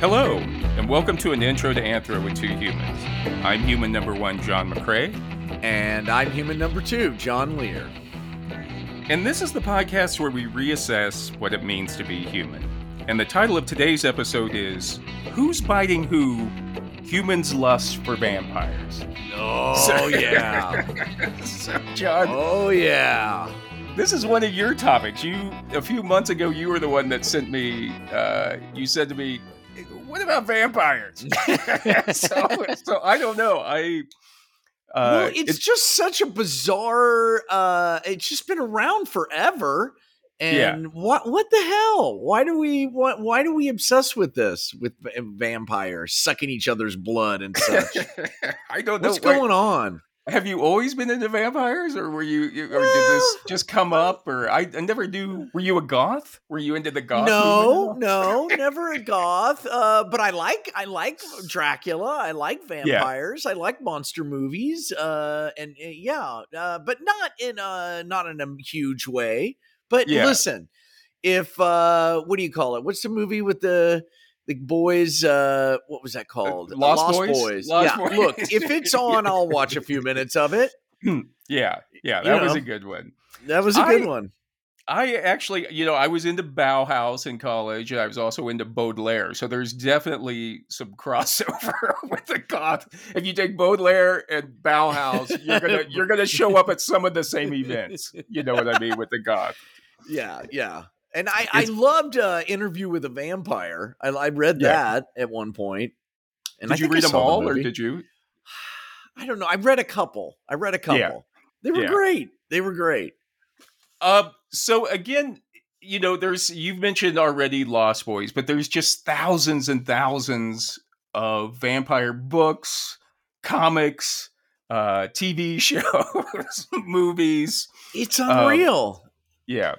Hello, and welcome to an intro to Anthro with two humans. I'm human number one, John McCray, And I'm human number two, John Lehr. and this is the podcast where we reassess what it means to be human. And the title of today's episode is Who's Biting Who? Humans' Lust for Vampires. Oh, So- yeah. So, John, oh, yeah. this is one of your topics. You, a few months ago, you were the one that sent me, uh, you said to me, What about vampires? so, so I don't know. I. Uh, well, it's, just such a bizarre. Uh, it's just been around forever, and what what the hell? Why do we what, Why do we obsess with this with vampires sucking each other's blood and such? I don't know. What's Like, going on? Have you always been into vampires, or were you, you or did this just come up? Or I, I never knew. Were you a goth? Were you into the goth? No, movement at all? no, never a goth. Uh, but I like I like Dracula. I like vampires. I like monster movies. Uh, and uh, yeah, uh, but not in a not in a huge way. But Yeah. listen, if uh, what do you call it? What's the movie with the the boys? Uh, what was that uh, called? Uh, Lost Boys? Lost yeah. Boys. Look, if it's on, I'll watch a few minutes of it. Hmm, yeah, yeah, You that was know. a good one. That was a good one. I actually, you know, I was into Bauhaus in college, and I was also into Baudelaire. So there's definitely some crossover with the goth. If you take Baudelaire and Bauhaus, you're gonna you're gonna show up at some of the same events. You know what I mean with the goth. Yeah, yeah. And I, I loved uh, Interview with a Vampire. I, I read Yeah. that at one point. And I did you I read them saw the all, or did you? I don't know. I read a couple. I read a couple. Yeah. They were Yeah. great. They were great. Uh, so again, you know, there's you've mentioned already Lost Boys, but there's just thousands and thousands of vampire books, comics, uh, TV shows, movies. It's Um, unreal. Yeah,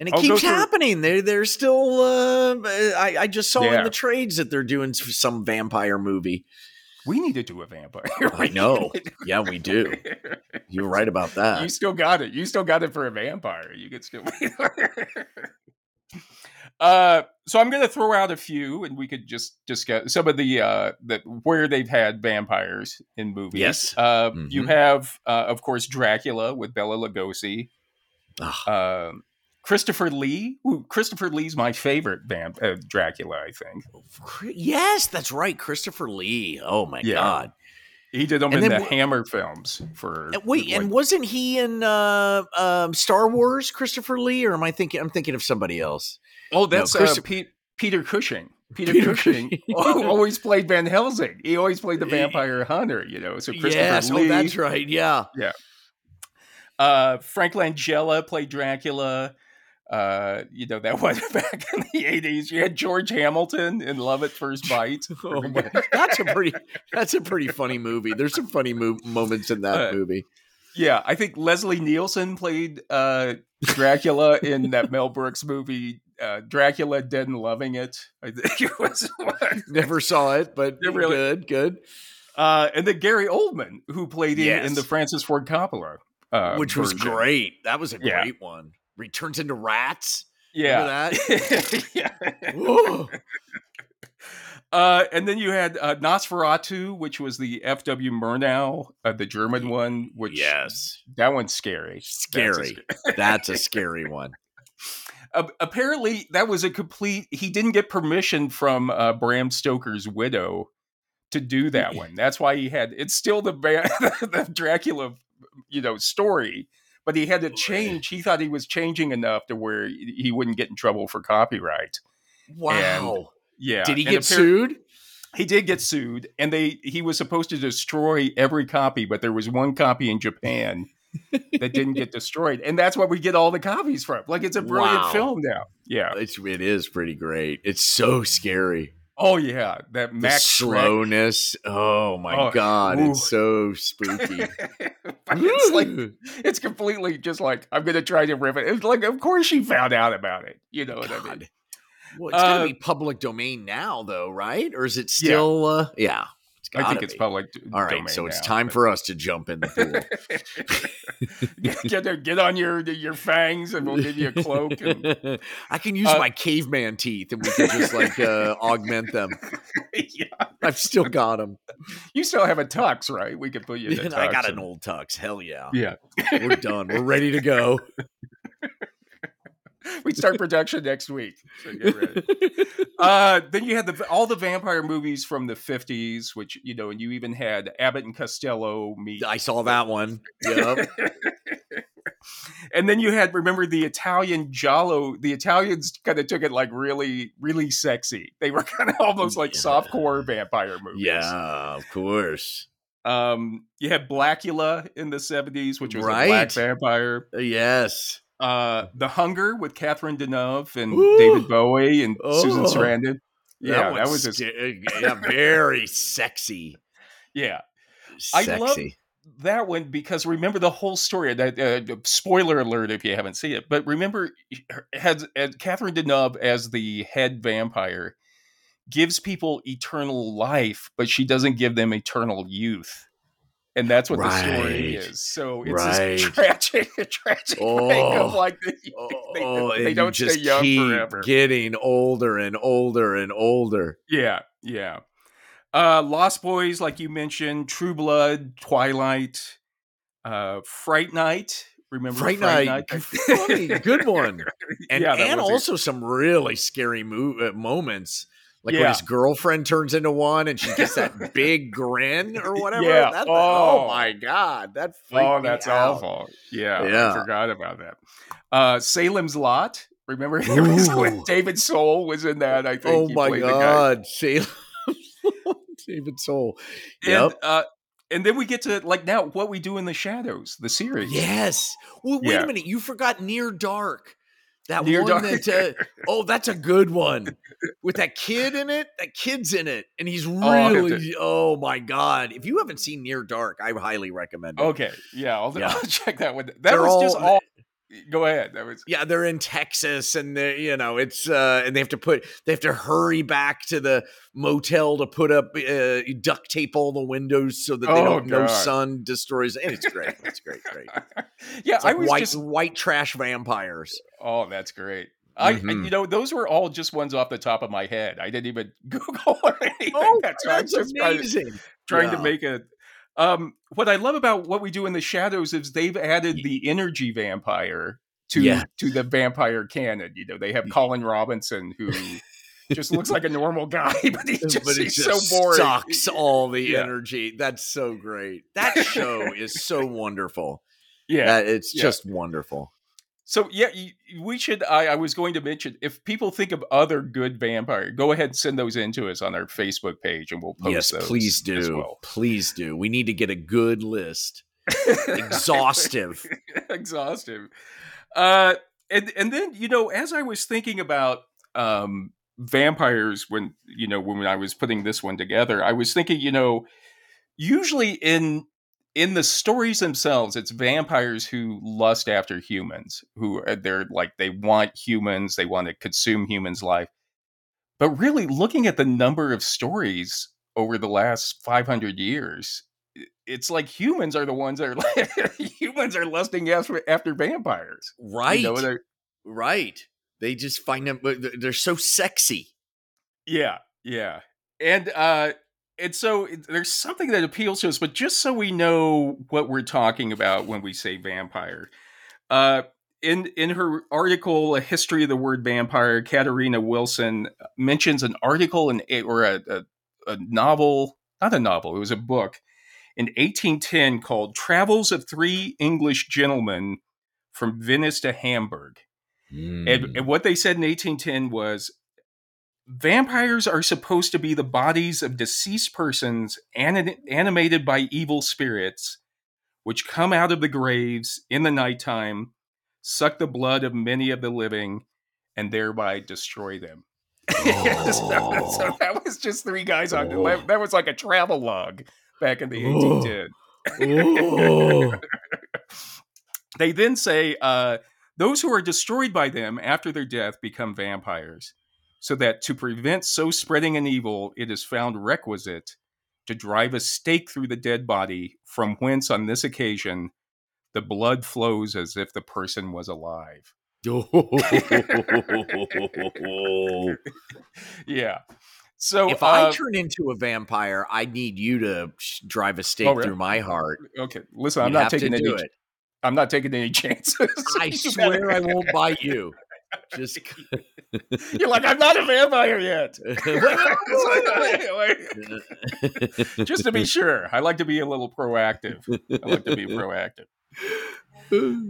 and it I'll keeps happening. They're they're still. Uh, I I just saw Yeah. in the trades that they're doing some vampire movie. we need to do a vampire. I know. Yeah, we do. You're right about that. you still got it. You still got it for a vampire. You could still. uh, so I'm going to throw out a few, and we could just discuss some of the uh, that where they've had vampires in movies. Yes. Uh, You Mhm. have, uh, of course, Dracula with Bela Lugosi. Um Christopher Lee. Who Christopher Lee's my favorite vamp- uh, Dracula. I think yes, that's right. Christopher Lee. Oh my Yeah. god. he did them And in the Hammer films. For Uh, Wait, like- and wasn't he in uh, um, Star Wars, Christopher Lee, or am I thinking? I'm thinking of somebody else. Oh, that's Chris- uh, Pete, Peter Cushing. Peter, Peter Cushing Cushing. always played Van Helsing. He always played the vampire hunter, you know. So Christopher yes, Lee, oh, that's right. Yeah, uh, Frank Langella played Dracula. Uh, you know that was back in the eighties. You had George Hamilton in Love at First Bite. oh, my, that's a pretty. That's a pretty funny movie. There's some funny mo- moments in that Uh, movie. Yeah, I think Leslie Nielsen played uh, Dracula in that Mel Brooks movie, uh, Dracula Dead and Loving It. I think it was. Never saw it, but really. good, good. Uh, and then Gary Oldman, who played in, in the Francis Ford Coppola, uh, Which was great. That was a Yeah. great one. Returns into rats. Yeah, yeah. Uh, and then you had uh, Nosferatu, which was the F.W. Murnau, uh, the German one. Which yes, that one's scary. That's a scary. sc- That's a scary one. Apparently, that was a complete. He didn't get permission from uh, Bram Stoker's widow to do that one. That's why he had. It's still the the Dracula, you know, story, but he had to change. He thought he was changing enough to where he wouldn't get in trouble for copyright. Wow. Yeah. Did he and get sued? He did get sued, and they he was supposed to destroy every copy, but there was one copy in Japan that didn't get destroyed, and that's where we get all the copies from. Like it's a brilliant Wow. film now. Yeah. It's, it is pretty great. It's so scary. Oh yeah, that Max slowness. Oh my Oh, god, ooh. it's so spooky. It's like it's completely just like I'm gonna try to rip it. It's like of course she found out about it. You know what I mean? Well, it's gonna Uh, be public domain now, though, right? Or is it still? Uh, yeah, I think it's be. public. d- All right, so it's now, time but- for us to jump in the pool. get, get, get on your your fangs, and we'll give you a cloak. And, I can use Uh, my caveman teeth, and we can just like uh, augment them. yeah. I've still got them. You still have a tux, right? We could put you in. I got an old tux. Hell yeah. Yeah. We're done. We're ready to go. we start production next week. So get ready. Uh, then you had the all the vampire movies from the fifties, which you know, and you even had Abbott and Costello meet. I saw that one. Yep. and then you had remember the Italian Giallo. The Italians kind of took it like really, really sexy. They were kind of almost like Yeah. softcore vampire movies. Yeah, of course. Um, you had Blacula in the seventies, which was a black vampire. Yes. Uh, The Hunger with Catherine Deneuve and Ooh. David Bowie and Susan Oh. Sarandon. Yeah, that, one's was just yeah, very sexy. yeah. I love- that one because remember the whole story. That uh, spoiler alert if you haven't seen it, but remember has, Catherine Deneuve as the head vampire gives people eternal life, but she doesn't give them eternal youth. And that's what the story is. So it's Right. this tragic, tragic thing Oh. of like they, they, oh, they and don't you stay just young keep forever. getting older and older and older. Yeah, yeah. Uh Lost Boys, like you mentioned, True Blood, Twilight, uh Fright Night. Remember Fright Night, funny, good one. And Yeah, and also some really scary mo- uh, moments. Like when his girlfriend turns into one and she gets that big grin or whatever. Yeah. That- oh. Oh. my god, that Oh, that's awful. Yeah, Yeah. I forgot about that. Uh Salem's Lot. Remember David Soul was in that, I think. Oh my played the guy. god, Salem, David Soul. And Yep. uh and then we get to like now what we do in the shadows, the series. Yes. Well, wait Yeah. a minute. You forgot Near Dark. That Near one Dark. that. Uh, oh, that's a good one with that kid in it. That kid's in it, and he's really. Oh, my god! If you haven't seen Near Dark, I highly recommend it. Okay. Yeah, I'll, Yeah. I'll check that one. That They're was just all- all go ahead. That was Yeah, they're in Texas, and they, you know, it's uh, and they have to put they have to hurry back to the motel to put up uh, duct tape all the windows so that they Oh, don't no sun destroys. And it's great. It's great. Great. yeah, It's like I was white just white trash vampires. Oh, that's great. I, Mhm. you know, those were all just ones off the top of my head. I didn't even Google or anything. Oh, that's that's just trying, amazing. trying Yeah. to make it. Um, what I love about what we do in the shadows is they've added the energy vampire to Yes. to the vampire canon. You know, they have Colin Robinson who just looks like a normal guy, but he just, but he's just so boring. sucks all the Yeah. energy. That's so great. That show is so wonderful. Yeah. That it's Yeah. just wonderful. So yeah, we should. I, I was going to mention if people think of other good vampire, go ahead and send those in to us on our Facebook page, and we'll post yes, those. please as do. well. Please do. We need to get a good list. Exhaustive. exhaustive. Uh, and and then you know, as I was thinking about um, vampires when you know when I was putting this one together, I was thinking, you know, usually in in the stories themselves, it's vampires who lust after humans, who are they're like they want humans, they want to consume humans' life. But really, looking at the number of stories over the last 500 years, it's like humans are the ones that are like, humans are lusting after, after vampires. Right. You know, right. They just find them they're- they're so sexy. Yeah, yeah. And uh and so there's something that appeals to us, but just so we know what we're talking about when we say vampire. Uh in in her article A History of the Word Vampire, Katerina Wilson mentions an article in a- or a, a a novel, not a novel, it was a book in 1810 called Travels of Three English Gentlemen from Venice to Hamburg. Hmm. And, and what they said in 1810 was vampires are supposed to be the bodies of deceased persons ani- animated by evil spirits, which come out of the graves in the nighttime, suck the blood of many of the living, and thereby destroy them. so, so that was just three guys on Oh. that was like a travel log back in the Oh. 1810 Ooh. they then say uh, those who are destroyed by them after their death become vampires, so that to prevent so spreading an evil, it is found requisite to drive a stake through the dead body, from whence on this occasion the blood flows as if the person was alive. yeah. So if I uh, turn into a vampire, I need you to drive a stake oh, really? through my heart. Okay, listen, I'm not taking any. It. I'm not taking any chances. I swear I won't bite you. Just you're like, I'm not a vampire yet. Just to be sure, I like to be a little proactive. I like to be proactive.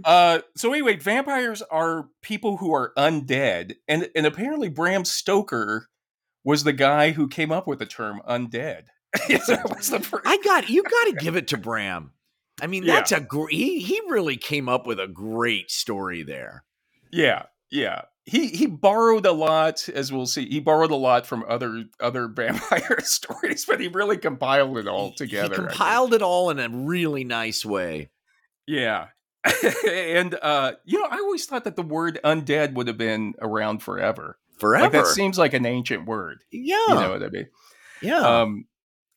Uh, so anyway, vampires are people who are undead, and and apparently Bram Stoker was the guy who came up with the term undead. I got you. Got to give it to Bram. I mean, that's yeah. a great. He he really came up with a great story there. Yeah, yeah. He he borrowed a lot, as we'll see. He borrowed a lot from other other vampire stories, but he really compiled it all together. He compiled it all in a really nice way. Yeah. and uh, you know, I always thought that the word undead would have been around forever. Forever. Like that seems like an ancient word. Yeah. You know what I mean? Yeah. Um,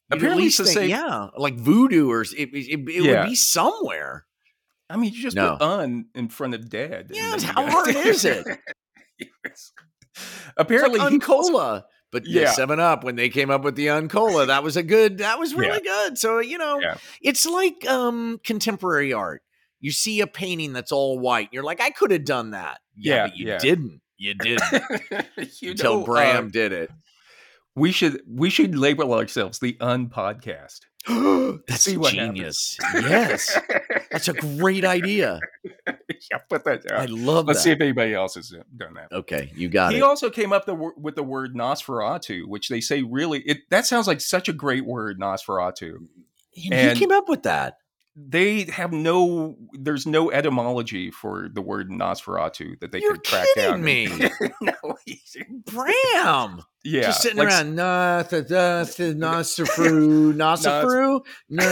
apparently, to say, yeah, like voodoo or it, it, it yeah. would be somewhere. I mean, you just no. put "un" in front of "dead." Yeah, how hard is it? yes. Apparently, like Uncola. But yeah, Seven Up when they came up with the Uncola, that was a good. That was really yeah. good. So you know, yeah. it's like um contemporary art. You see a painting that's all white, and you're like, I could have done that. Yeah, yeah but you didn't. You didn't. you Until know, Bram uh, did it. We should we should label ourselves the Unpodcast. That's See genius. yes. That's a great idea. yeah, put that down. I love that. Let's that. see if anybody else has uh, done that. Okay, you got he it. He also came up the, with the word Nosferatu, which they say really it that sounds like such a great word, Nosferatu. And, and he came up with that they have no there's no etymology for the word Nosferatu that they You're could track kidding down. me. no, Bram. Yeah, just sitting like, around. Nosferatu, Nosferatu, no,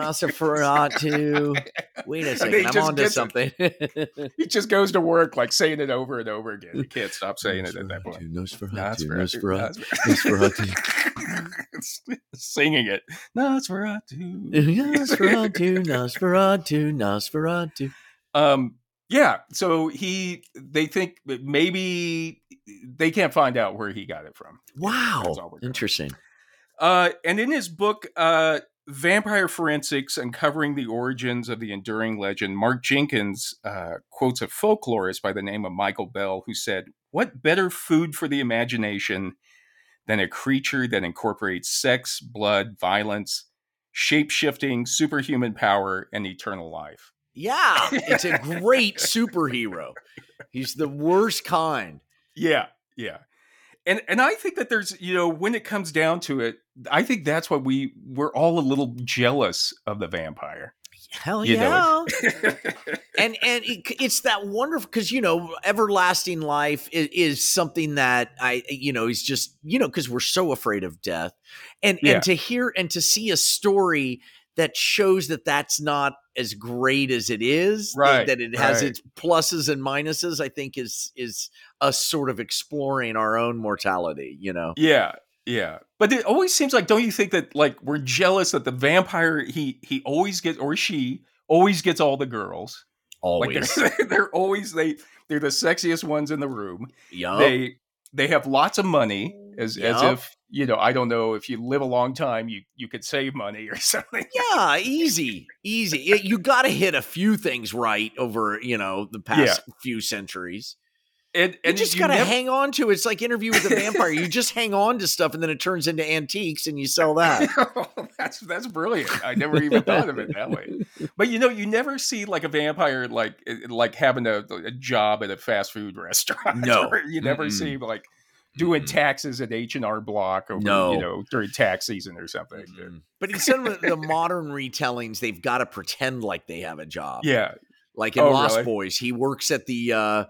Nosferatu. Wait a second, I'm onto something. he just goes to work like saying it over and over again. He can't stop saying it at that point. Nosferatu, Nosferatu, Nosferatu. Singing it, Nosferatu, Nosferatu, Nosferatu, Nosferatu. Um, yeah. So he, they think maybe they can't find out where he got it from. Wow. Interesting. Uh, and in his book, uh, Vampire Forensics Uncovering the Origins of the Enduring Legend, Mark Jenkins uh, quotes a folklorist by the name of Michael Bell who said, What better food for the imagination than a creature that incorporates sex, blood, violence, shape shifting, superhuman power, and eternal life? Yeah, it's a great superhero. He's the worst kind. Yeah, yeah. And and I think that there's, you know, when it comes down to it, I think that's what we we're all a little jealous of the vampire. Hell you yeah. and and it, it's that wonderful because you know everlasting life is, is, something that I you know is just you know because we're so afraid of death, and yeah. and to hear and to see a story that shows that that's not as great as it is right that it has right. its pluses and minuses i think is is us sort of exploring our own mortality you know? Yeah yeah. But it always seems like don't you think that like we're jealous that the vampire he he always gets or she always gets all the girls? Always like they're, they're always they they're the sexiest ones in the room. Yeah they they have lots of money as yep. as if you know i don't know if you live a long time you you could save money or something. Yeah easy easy. You got to hit a few things right over you know the past yeah. few centuries and, and you just gotta never... hang on to it. It's like interview with a vampire. you just hang on to stuff, and then it turns into antiques, and you sell that. that's that's brilliant. I never even thought of it that way. But you know, you never see like a vampire like eh, like having a, a job at a fast food restaurant. No, you never mm see like doing taxes at H and R Block over no. you know during tax season or something. Mm-hmm. But instead of the modern retellings, they've got to pretend like they have a job. Yeah, like in oh, Lost really? Boys, he works at the. uh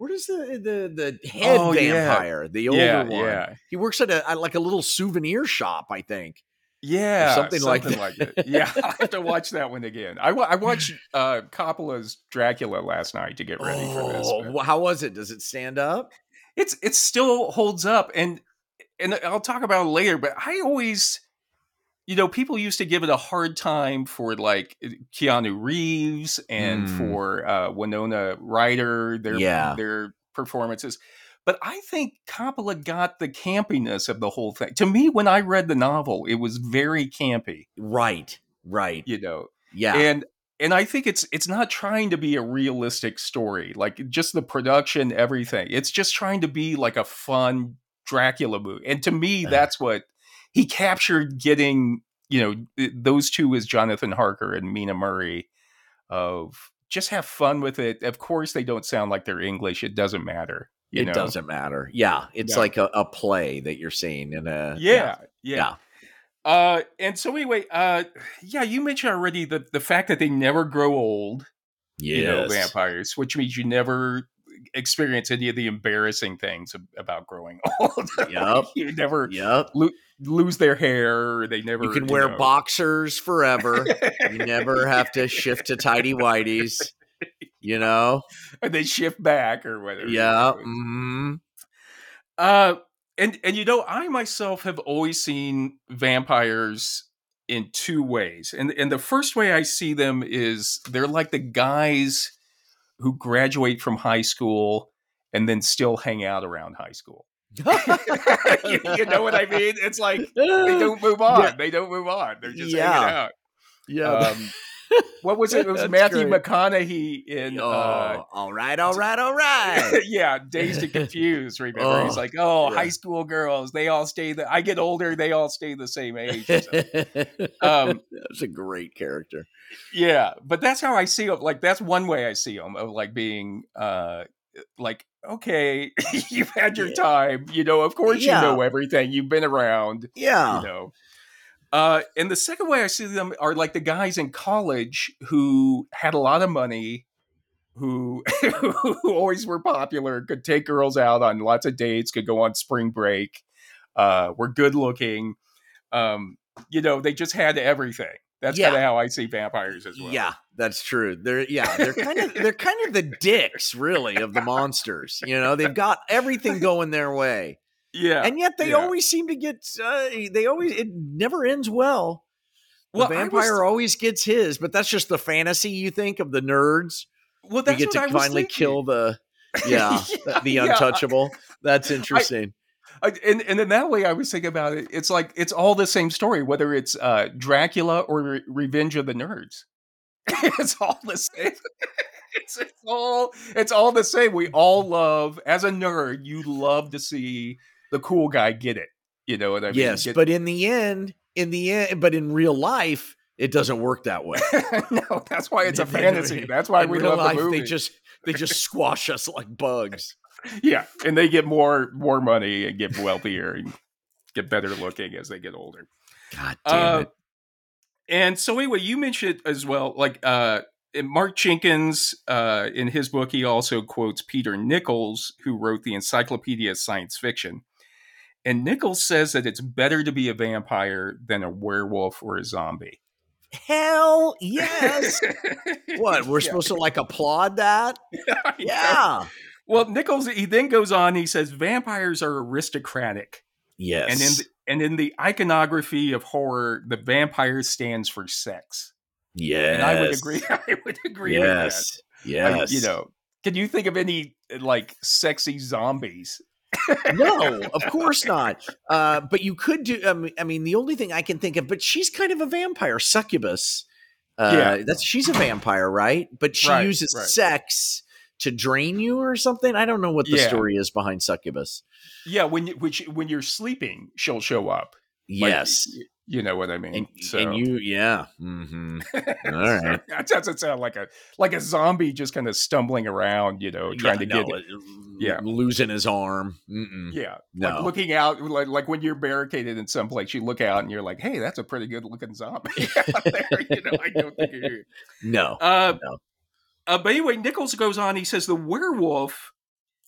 what is the the the head oh, vampire, yeah. the older yeah, one? Yeah. He works at a like a little souvenir shop, I think. Yeah, something, something, like that. Like yeah, I have to watch that one again. I, I watched uh, Coppola's Dracula last night to get ready oh, for this. Oh, how was it? Does it stand up? It's it still holds up, and and I'll talk about it later. But I always you know, people used to give it a hard time for like Keanu Reeves and Mm. for uh, Winona Ryder, their Yeah. their performances. But I think Coppola got the campiness of the whole thing. To me, when I read the novel, it was very campy, Right. Right. you know. Yeah. And and I think it's it's not trying to be a realistic story, like just the production, everything. It's just trying to be like a fun Dracula movie. And to me, that's what he captured getting, you know, those two as Jonathan Harker and Mina Murray of just have fun with it. Of course they don't sound like they're English. It doesn't matter. You it know? doesn't matter. Yeah. It's No. like a, a play that you're seeing in a yeah, yeah. Yeah. Uh, and so anyway, uh, yeah, you mentioned already the the fact that they never grow old. you know, vampires, which means you never experience any of the embarrassing things about growing old. Yup. you never Yep. Lose their hair. They never. You can wear know. boxers forever. you never have to shift to tidy whities. You know? and they shift back or whatever. Yeah. hmm Uh, and and you know, I myself have always seen vampires in two ways, and and the first way I see them is they're like the guys who graduate from high school and then still hang out around high school. you, you know what I mean? It's like they don't move on. Yeah. They don't move on. They're just Yeah. hanging out. yeah. Um, what was it? It was That's Matthew great. McConaughey in. oh, Uh, all right, all right, all right. yeah, dazed and confused. Remember, he's Oh, like, "Oh, yeah. high school girls, they all stay. The I get older, they all stay the same age." Um, That's a great character. yeah, but that's how I see them. Like, that's one way I see him of like being, uh, like, okay, you've had your Yeah. time. You know, of course Yeah. you know everything. You've been around. Yeah. You know. Uh, and the second way I see them are like the guys in college who had a lot of money, who who always were popular, could take girls out on lots of dates, could go on spring break, uh, were good looking. Um, you know, they just had everything. That's Yeah. kind of how I see vampires as well. Yeah, that's true. They're yeah, they're kind of they're kind of the dicks, really, of the monsters. You know, they've got everything going their way, yeah. and yet they yeah. always seem to get. Uh, they always it never ends well. The Well, I was- vampire always gets his, but that's just the fantasy you think of the nerds. well, You that's get what to I finally kill the yeah, the, the Yeah, I- untouchable. That's interesting. I, and and in that way, I was thinking about it. It's like it's all the same story, whether it's uh, Dracula or Re- Revenge of the Nerds. it's all the same. it's, it's all it's all the same. We all love as a nerd. You love to see the cool guy get it. You know what I mean? yes, Get- but in the end, in the end, but in real life, it doesn't work that way. no, that's why it's a fantasy. That's why in we real love life, the movie. They just they just squash us like bugs. Yeah, and they get more more money and get wealthier and get better looking as they get older. God damn Uh, it. And so anyway, you mentioned as well, like uh, Mark Jenkins uh, in his book, he also quotes Peter Nicholls, who wrote the Encyclopedia of Science Fiction. And Nicholls says that it's better to be a vampire than a werewolf or a zombie. Hell yes. what? We're Yeah. supposed to like applaud that? Yeah. Well, Nicholls he then goes on. He says vampires are aristocratic, Yes. and in the, and in the iconography of horror, the vampire stands for sex. yes. And I would agree. I would agree with that. Yes. I Yes. mean, you know, can you think of any like sexy zombies? no, of course not. Uh, but you could do. I mean, I mean, the only thing I can think of, but she's kind of a vampire, succubus. Uh, Yeah. that's she's a vampire, right? But she Right, uses right. sex to drain you or something. I don't know what the Yeah. story is behind succubus. Yeah, when you which when you're sleeping, she'll show up. Yes, y- you know what I mean. and, so and you, yeah. mm-hmm. All right. that doesn't sound like a like a zombie just kind of stumbling around, you know, trying Yeah, to no, get. uh, yeah. losing his arm. Mm-mm. Yeah, No. like looking out, like like when you're barricaded in some place, you look out and you're like, "Hey, that's a pretty good looking zombie." out there. You know, I don't think you're. No. Uh, No. Uh, but anyway, Nicholls goes on. He says the werewolf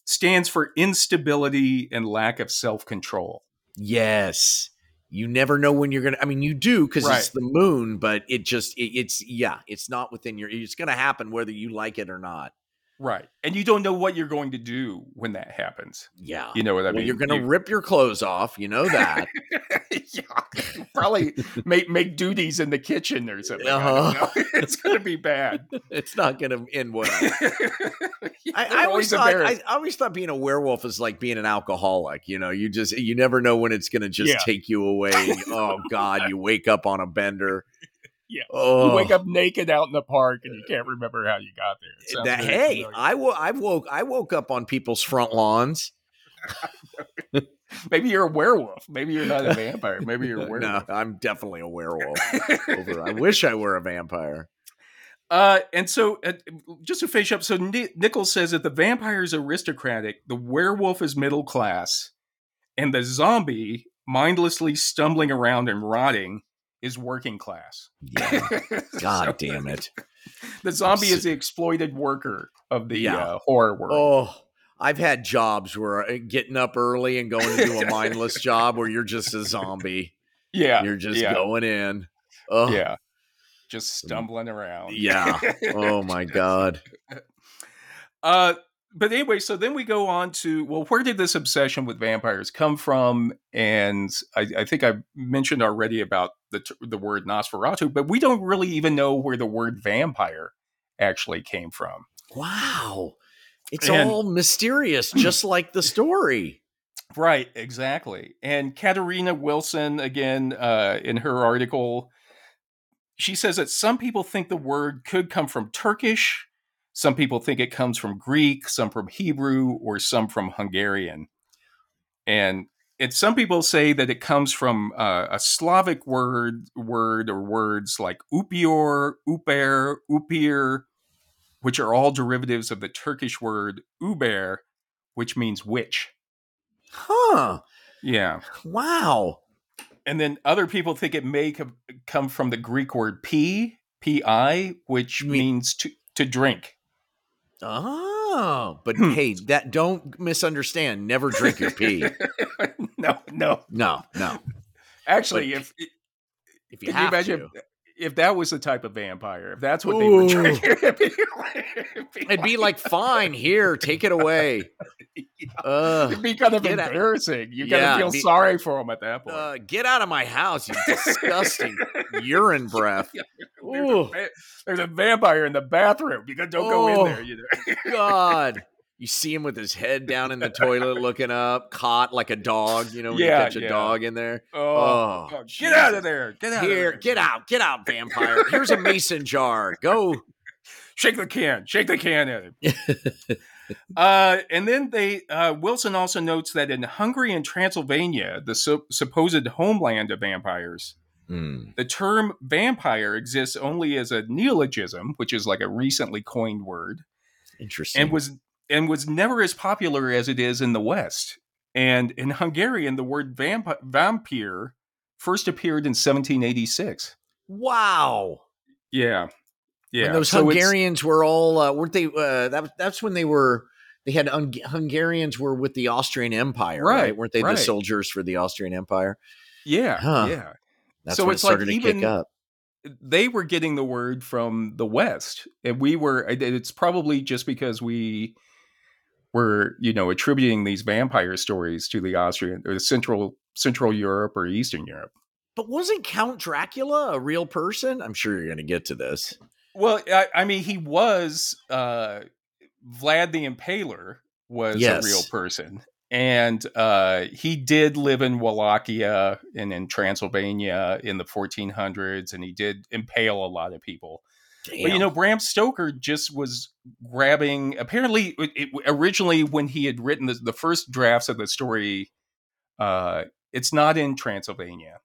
stands for instability and lack of self control. Yes. You never know when you're gonna. I mean, you do because Right. it's the moon, but it just it, it's yeah, it's not within your. It's gonna happen whether you like it or not. Right. And you don't know what you're going to do when that happens. Yeah. You know what I Well, mean? you're going to You- rip your clothes off. You know that. yeah. Probably make make duties in the kitchen or something. Uh-huh. it's going to be bad. it's not going to end well. I, I always thought I. I always thought being a werewolf is like being an alcoholic. You know, you just you never know when it's going to just Yeah. take you away. oh God, you wake up on a bender. Yeah. Oh, you wake up naked out in the park and you can't remember how you got there. That, hey, familiar. I wo- I woke I woke up on people's front lawns. maybe you're a werewolf. Maybe you're not a vampire. Maybe you're a werewolf. no. I'm definitely a werewolf. Over, I wish I were a vampire. Uh, and so, uh, just to finish up, so Ni- Nicholls says that the vampire is aristocratic, the werewolf is middle class, and the zombie, mindlessly stumbling around and rotting, is working class. Yeah. God So, damn it. The zombie is the exploited worker of the Yeah. uh, horror world. Oh, I've had jobs where uh, getting up early and going to do a mindless job where you're just a zombie. yeah, You're just yeah, going in. Oh, yeah, just stumbling around. Yeah. Oh my God. Uh, but anyway, so then we go on to well, where did this obsession with vampires come from? And I, I think I mentioned already about the the word Nosferatu, but we don't really even know where the word vampire actually came from. Wow. It's And- all mysterious, just like the story. Right, exactly. And Katerina Wilson, again, uh, in her article, she says that some people think the word could come from Turkish, some people think it comes from Greek, some from Hebrew, or some from Hungarian. And and some people say that it comes from uh, a Slavic word, word or words like upior, uper, upir, which are all derivatives of the Turkish word uber, which means witch. Huh. Yeah. Wow. And then other people think it may co- come from the Greek word pi, pi, which mean- means to, to drink. Oh, but Hmm. hey, that don't misunderstand. Never drink your pee. no, no. No, no. Actually, But- if If you can you have imagine to, if, if that was the type of vampire, if that's what they were Ooh. drinking, it'd be, it'd be like, fine, here, take it away. Uh, it'd be kind of Get out- embarrassing. You gotta feel be- sorry for him at that point. uh, get out of my house, you disgusting urine breath. there's, a, there's a vampire in the bathroom. You don't go Oh. in there. You know? God. You see him with his head down in the toilet looking up, caught like a dog, you know, when Yeah, you catch a yeah. dog in there. Oh, Oh, God, get out of there! Get out! Here, of there. get out, get out, vampire. Here's a mason jar. Go. shake the can, shake the can at him. uh, and then they uh, Wilson also notes that in Hungary and Transylvania, the so- supposed homeland of vampires, Hmm. the term vampire exists only as a neologism, which is like a recently coined word, Interesting. and was and was never as popular as it is in the West. And in Hungarian, the word vamp- vampire first appeared in 1786. wow. Yeah, yeah. When those So Hungarians were all uh, weren't they? Uh, that that's when they were. They had Hung- Hungarians were with the Austrian Empire, right? Right, Weren't they right. the soldiers for the Austrian Empire? Yeah, Huh. yeah. That's So when it's it like started to kick even- up. they were getting the word from the west and we were it's probably just because we were you know attributing these vampire stories to the austrian or the central central europe or eastern europe But wasn't Count Dracula a real person? I'm sure you're going to get to this. well i, I mean he was uh vlad the impaler was Yes. a real person and uh he did live in wallachia and in transylvania in the 1400s and he did impale a lot of people Damn. But you know, Bram Stoker just was grabbing. Apparently, it, it- originally when he had written the, the first drafts of the story, uh, it's not in Transylvania.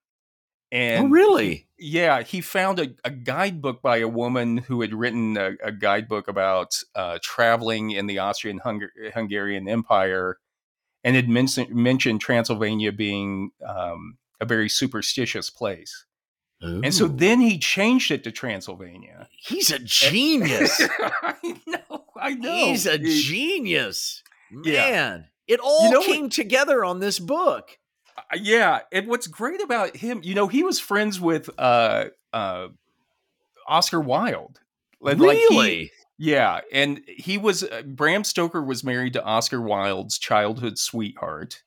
And oh, really? yeah, he found a, a guidebook by a woman who had written a, a guidebook about uh, traveling in the Austrian Hungarian Empire, and had mentioned, mentioned Transylvania being um, a very superstitious place. And so then he changed it to Transylvania. he's a genius. I know. I know. he's a He- genius. Yeah. Man, it all You know what- came together on this book. uh, yeah, and what's great about him, you know, he was friends with uh uh Oscar Wilde. Like- like he- really? Yeah, and he was uh, Bram Stoker was married to Oscar Wilde's childhood sweetheart,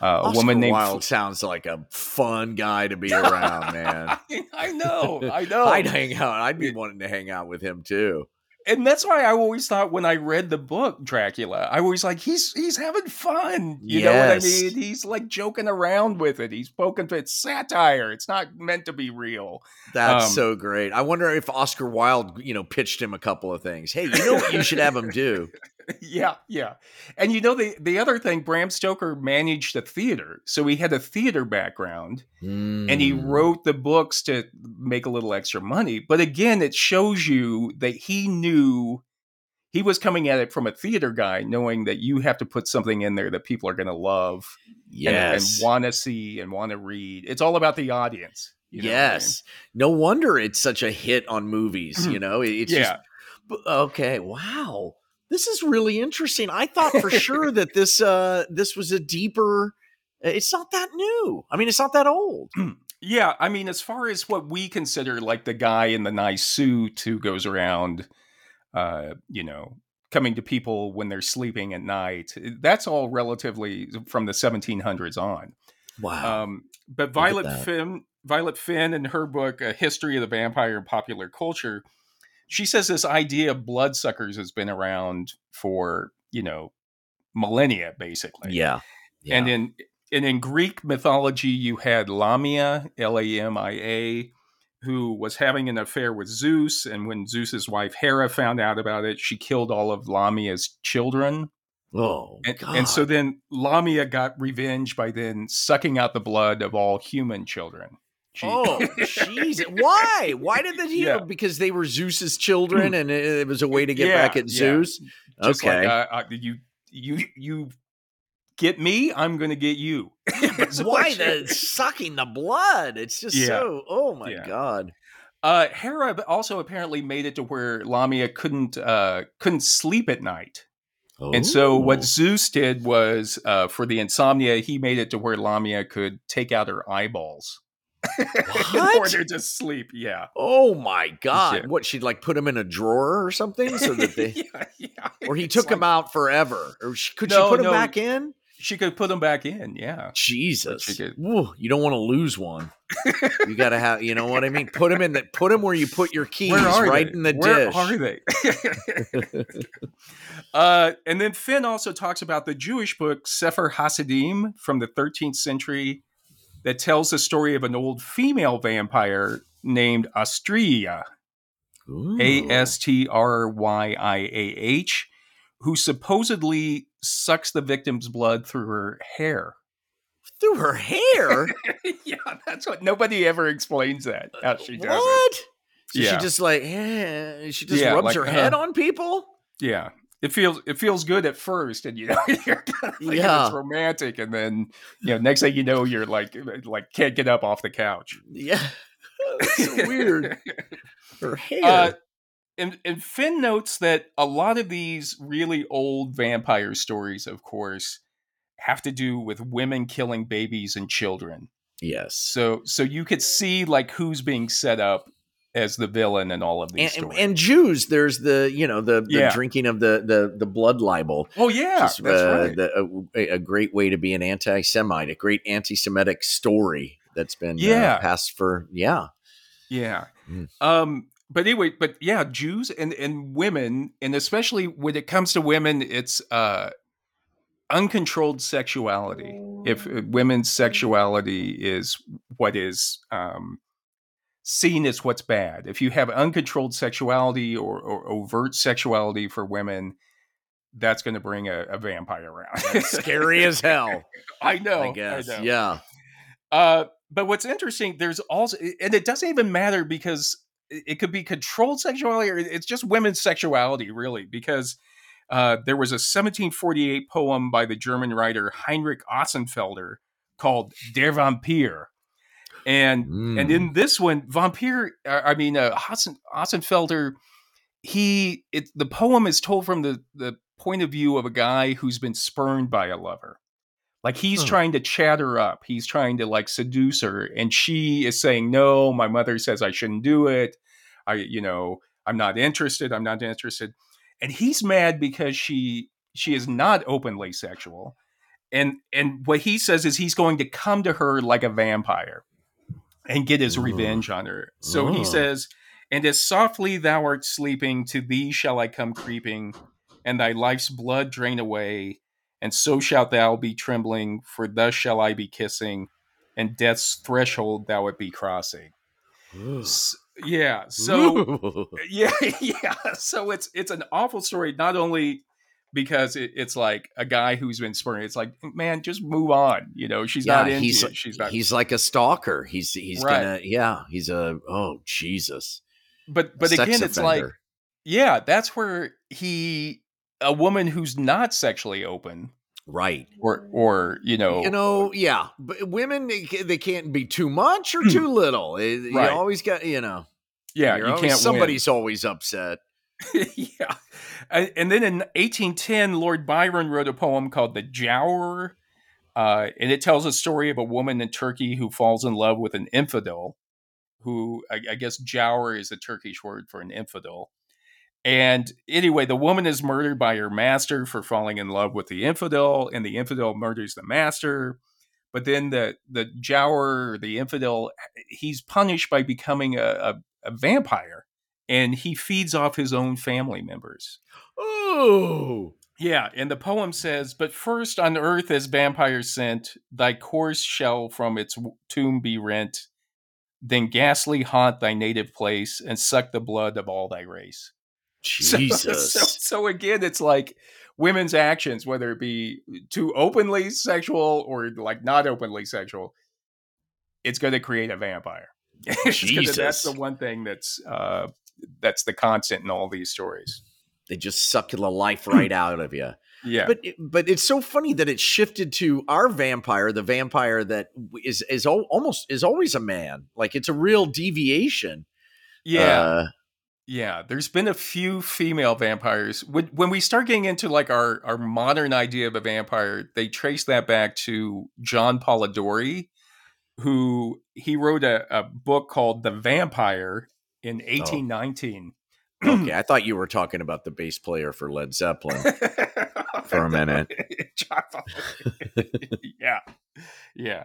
uh, a Oscar woman named Wilde sounds like a fun guy to be around, man. I know, I know. I'd hang out. I'd be wanting to hang out with him too. and that's why I always thought when I read the book Dracula, I was like, he's he's having fun. You know what I mean? He's like joking around with it. He's poking to it's satire. It's not meant to be real. That's Um, so great. I wonder if Oscar Wilde, you know, pitched him a couple of things. Hey, you know what you should have him do? yeah, yeah. And you know the the other thing, Bram Stoker managed a theater, so he had a theater background, and he Mm. wrote the books to make a little extra money. But again, it shows you that he knew he was coming at it from a theater guy, knowing that you have to put something in there that people are going to love and- Yes. and, want to see and want to read. It's all about the audience. you know what I mean? yes. No wonder it's such a hit on movies. You know, it's yeah. just okay. Wow. This is really interesting. I thought for sure that this uh this was a deeper. It's not that new. I mean, it's not that old. Yeah, I mean, as far as what we consider like the guy in the nice suit who goes around, uh, you know, coming to people when they're sleeping at night, that's all relatively from the 1700s on. Wow. Um, but Violet. Fenn, Violet Fenn, in her book "A History of the Vampire in Popular Culture," she says this idea of bloodsuckers has been around for you know millennia, basically. yeah. yeah. And in and in Greek mythology, you had Lamia, L A M I A, who was having an affair with Zeus. And when Zeus's wife Hera found out about it, she killed all of Lamia's children. oh, And, and so then Lamia got revenge by then sucking out the blood of all human children. Oh, jeez. Why? Why did they do Yeah. Because they were Zeus's children and it, was a way to get Yeah, back at yeah. Zeus? just okay. like uh, uh, you, you, you get me, I'm going to get you. Why the sucking the blood? It's just so, oh my. God. Uh, Hera also apparently made it to where Lamia couldn't uh, couldn't sleep at night, and so Oh. what Zeus did was uh, for the insomnia, he made it to where Lamia could take out her eyeballs What? order to sleep. Yeah, Oh my God. What, she'd like put him in a drawer or something so that they, yeah, yeah. or he It's took like- him out forever? Or she, could No, she put him back in? She could put them back in. Yeah, Jesus. Woo, you don't want to lose one. you got to have, you know what I mean? Put him in the, put him where you put your keys, right they? in the dish. where dish. are they? uh, and then Fenn also talks about the Jewish book Sefer Hasidim from the 13th century that tells the story of an old female vampire named Astria, A S T R Y I A H, who supposedly sucks the victim's blood through her hair. through her hair. yeah, that's what nobody ever explains that how she does it. what? So Yeah. she just like eh, she just Yeah, rubs like, her uh, head on people. Yeah. It feels it feels good at first, and you know you're kind of Yeah. it's romantic, and then you know next thing you know you're like like can't get up off the couch. Yeah, so weird. Her hair. Uh, and, and Fenn notes that a lot of these really old vampire stories, of course, have to do with women killing babies and children. yes, So so you could see like who's being set up as the villain in all of these and, stories. and Jews. There's the you know the, the Yeah. drinking of the the the blood libel. oh yeah, Just, that's uh, right. the- a, a great way to be an anti-Semite, a great anti-Semitic story that's been uh, Yeah. passed for yeah. Yeah. Mm. Um but anyway, but yeah, Jews and and women and especially when it comes to women it's uh uncontrolled sexuality. If uh, women's sexuality is what is um seen as what's bad. If you have uncontrolled sexuality or, or overt sexuality for women, that's going to bring a, a vampire around. Scary as hell. I know. I guess. know. Yeah. Uh, but what's interesting, there's also, and it doesn't even matter because it it could be controlled sexuality or it's just women's sexuality, really, because uh, there was a 1748 poem by the German writer Heinrich Ossenfelder called Der Vampir. And and Mm. in this one, Vampir, uh, I mean, uh, Ossen, Ossenfelder, he, it, the poem is told from the, the point of view of a guy who's been spurned by a lover. Like he's trying to chat her up. He's trying to like seduce her. And she is saying, no, my mother says I shouldn't do it. I, you know, I'm not interested. I'm not interested. And he's mad because she she is not openly sexual. And and what he says is he's going to come to her like a vampire and get his Ooh. revenge on her. So Oh. he mm-hmm. says, And as softly thou art sleeping, to thee shall I come creeping, and thy life's blood drain away, and so shalt thou be trembling, for thus shall I be kissing, and death's threshold thou it be crossing. S- yeah. So yeah, yeah. So it's it's an awful story, not only because it, it's like a guy who's been spurned. It's like, man, just move on. You know, she's not into he's it. She's not. he's like a stalker. He's he's Right. gonna yeah. He's a oh Jesus. but but again, it's like yeah, that's where he a woman who's not sexually open right. or or you know You know, yeah. But women they, they can't be too much or too little. Eh, You always got you know. yeah you're always- can't Somebody's always upset. yeah and, then in 1810 lord byron wrote a poem called the Giaour uh, and it tells a story of a woman in turkey who falls in love with an infidel who I, I guess Giaour is a turkish word for an infidel. And anyway the woman is murdered by her master for falling in love with the infidel and the infidel murders the master. But then the the Giaour the infidel he's punished by becoming a, a, a vampire and he feeds off his own family members Oh. yeah and the poem says but first on earth as vampire sent thy corse shall from its tomb be rent then ghastly haunt thy native place and suck the blood of all thy race So- Jesus. So, so, again, it's like women's actions, whether it be too openly sexual or like not openly sexual, it's going to create a vampire. Gonna- that's the one thing that's uh, that's the constant in all these stories. they just suck the life right out of you. Yeah, But but it's so funny that it shifted to our vampire, the vampire that is is al- almost is always a man. Like it's a real deviation. yeah, Uh, yeah. There's been a few female vampires. When, when we start getting into like our our modern idea of a vampire, they trace that back to John Polidori, who he wrote a, a book called The Vampire in 1819. okay, I thought you were talking about the bass player for Led Zeppelin. For a minute. Yeah, yeah.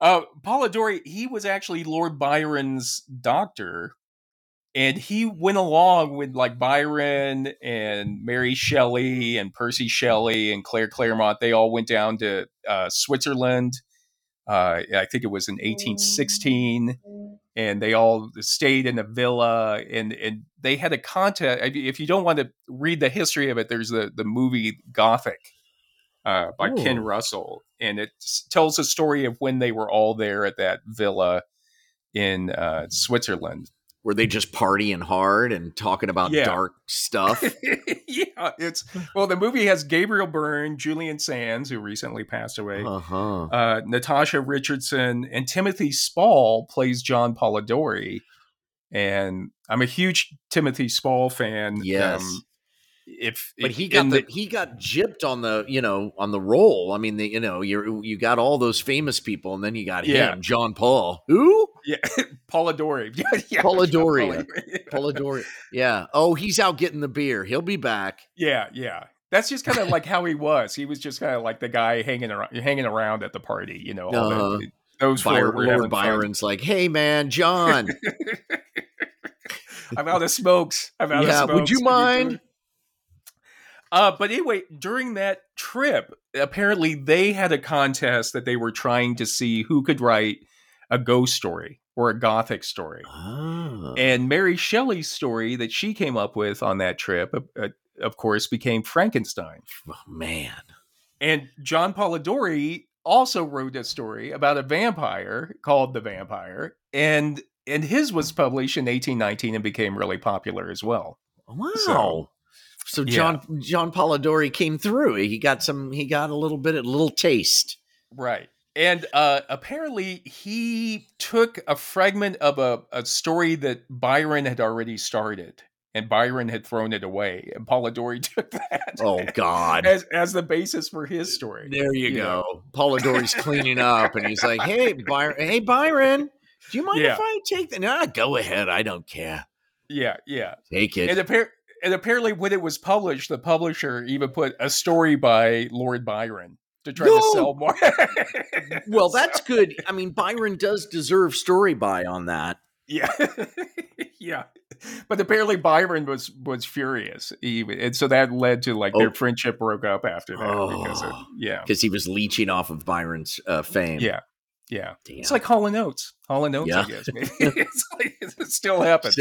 Uh, Polidori, he was actually Lord Byron's doctor, and he went along with like Byron and Mary Shelley and Percy Shelley and Claire Clairmont. They all went down to uh, Switzerland. Uh, I think it was in 1816 and they all stayed in a villa and and they had a contest if you don't want to read the history of it there's the the movie gothic uh, by ken russell and it tells a story of when they were all there at that villa in uh, switzerland Were they just partying hard and talking about Yeah. dark stuff? yeah it's well the movie has gabriel byrne julian sands who recently passed away Uh-huh. uh, Natasha Richardson and Timothy Spall plays John Polidori, and I'm a huge Timothy Spall fan. Yes. Um, if But he got the, he got gypped on the you know on the roll. I mean, the, you know, you you got all those famous people, and then you got Yeah. him, John Paul. Who? yeah Polidori, yeah, yeah, Polidori. Polidori. Yeah. Oh, he's out getting the beer. He'll be back. yeah, yeah. That's just kind of like how he was. He was just kind of like the guy hanging around, hanging around at the party. You know, all Uh-huh. those four Byron, were Lord having fun. Byron's like, hey man, John. I'm out of smokes. I'm out yeah. of smokes. Would you mind? Uh, but anyway, during that trip, apparently they had a contest that they were trying to see who could write a ghost story or a gothic story. Oh. And Mary Shelley's story that she came up with on that trip, uh, uh, of course, became Frankenstein. Oh, man. And John Polidori also wrote a story about a vampire called The Vampire, and and his was published in 1819 and became really popular as well. Wow. So- So, yeah. John John Polidori came through. He got some. He got a little bit, of a little taste. Right. And uh, apparently, he took a fragment of a, a story that Byron had already started, and Byron had thrown it away. And Polidori took that Oh God. as, as the basis for his story. There you You go. know. Polidori's cleaning up, and he's like, "Hey, Byron. Hey, Byron. Do you mind Yeah. if I take the? Nah, go ahead. I don't care. Yeah, yeah. Take it. And, appar- and apparently, when it was published, the publisher even put a story by Lord Byron to try No! to sell more. well, that's good. I mean, Byron does deserve story by on that. yeah, yeah. But apparently, Byron was was furious, even, and so that led to like Oh. their friendship broke up after that because of Oh. yeah, because he was leeching off of Byron's uh, fame. yeah, yeah. Damn. It's like Hall and Oates. Hall and Oates, I Yeah. guess. Maybe. it's like it still happens.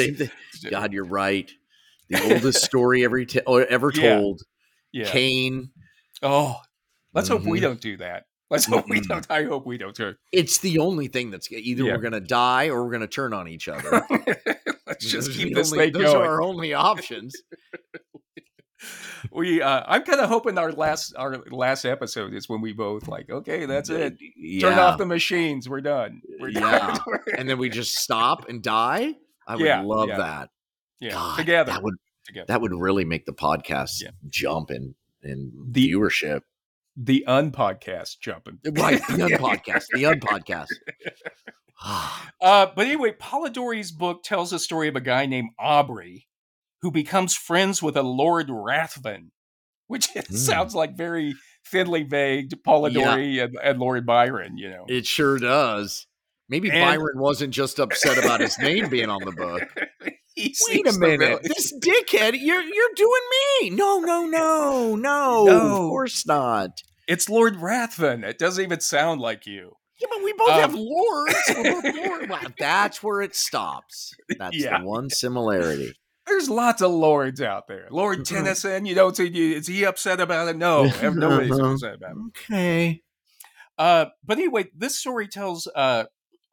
God, you're right. The oldest story ever t- ever told. Yeah. Cain. Oh, let's hope we Mhm. don't do that. Let's hope we don't. I hope we don't. Too. It's the only thing that's either Yeah. we're gonna die or we're gonna turn on each other. let's just Those keep this only- thing Those going. are our only options. we uh i'm kind of hoping our last our last episode is when we both like okay that's it turn off the machines we're done we're Yeah. done and then we just stop and die. I would Yeah, love yeah. that. Yeah God, together That would together that would really make the podcast Yeah. jump in in The- viewership. the unpodcast jumping Right, the unpodcast, the unpodcast. uh but anyway polidori's book tells the story of a guy named aubrey who becomes friends with a lord Ruthven which Hmm. sounds like very thinly vague to polidori and, and lord byron you know it sure does. Maybe And- Byron wasn't just upset about his name being on the book. Wait a minute, this dickhead, you're you're doing me. No, no, no, no, No. of course not. It's Lord Ruthven. It doesn't even sound like you. Yeah, but we both Um, have lords. We're lord- Wow, that's where it stops. That's Yeah. the one similarity. There's lots of lords out there. Lord Mhm. Tennyson, you know, is he, is he upset about it? No, nobody's upset about it. Okay. Uh, but anyway, this story tells uh,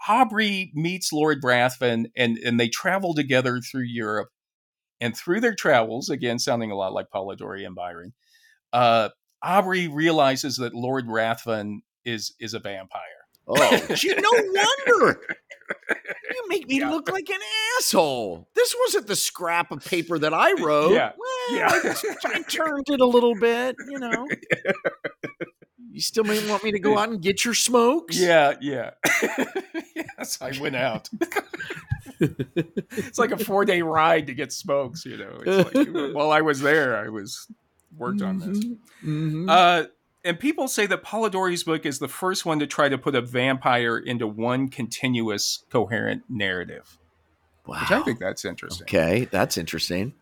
Aubrey meets Lord Ruthven, and and they travel together through Europe. And through their travels, again sounding a lot like Polidori and Byron, uh, Aubrey realizes that Lord Ruthven is is a vampire. Oh, gee, no wonder. You make me Yeah. look like an asshole. This wasn't the scrap of paper that I wrote. Yeah. Well, Yeah. I, just- I turned it a little bit, you know. You still may want me to go out and get your smokes? Yeah, yeah. yes, I went out. it's like a four day ride to get smokes, you know. It's like, while I was there, I was worked on this. Mhm, mhm. Uh, and people say that Polidori's book is the first one to try to put a vampire into one continuous, coherent narrative, wow. which I think that's interesting. Okay, that's interesting.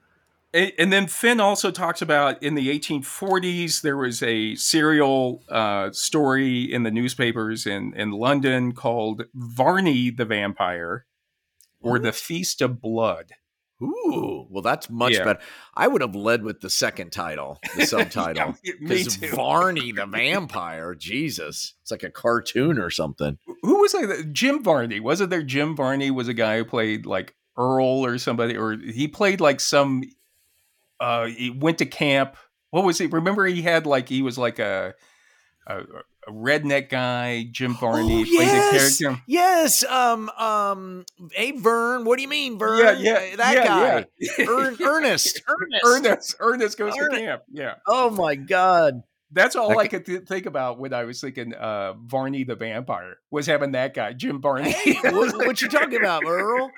And then Fenn also talks about in the 1840s, there was a serial uh, story in the newspapers in, in London called Varney the Vampire or The Feast of Blood. Ooh, well, that's much Yeah. better. I would have led with the second title, the subtitle. Because too. Varney the vampire, Jesus, it's like a cartoon or something. Who was like? Jim Varney? Wasn't there Jim Varney was a guy who played like Earl or somebody, or he played like some. Uh, he went to camp. What was he? Remember, he had like he was like a a, a redneck guy. Jim Varney Oh, played yes! the character. Yes, um, um, hey Vern, what do you mean, Vern? Yeah, yeah, Uh, that yeah, guy, yeah. Ern- Ernest, Ernest. Ernest, Ernest goes Ernest. to camp. Yeah, Oh my God! that's all That I could th- think about when I was thinking uh, Varney the vampire was having that guy, Jim Varney. Hey, what, what you talking about, Earl?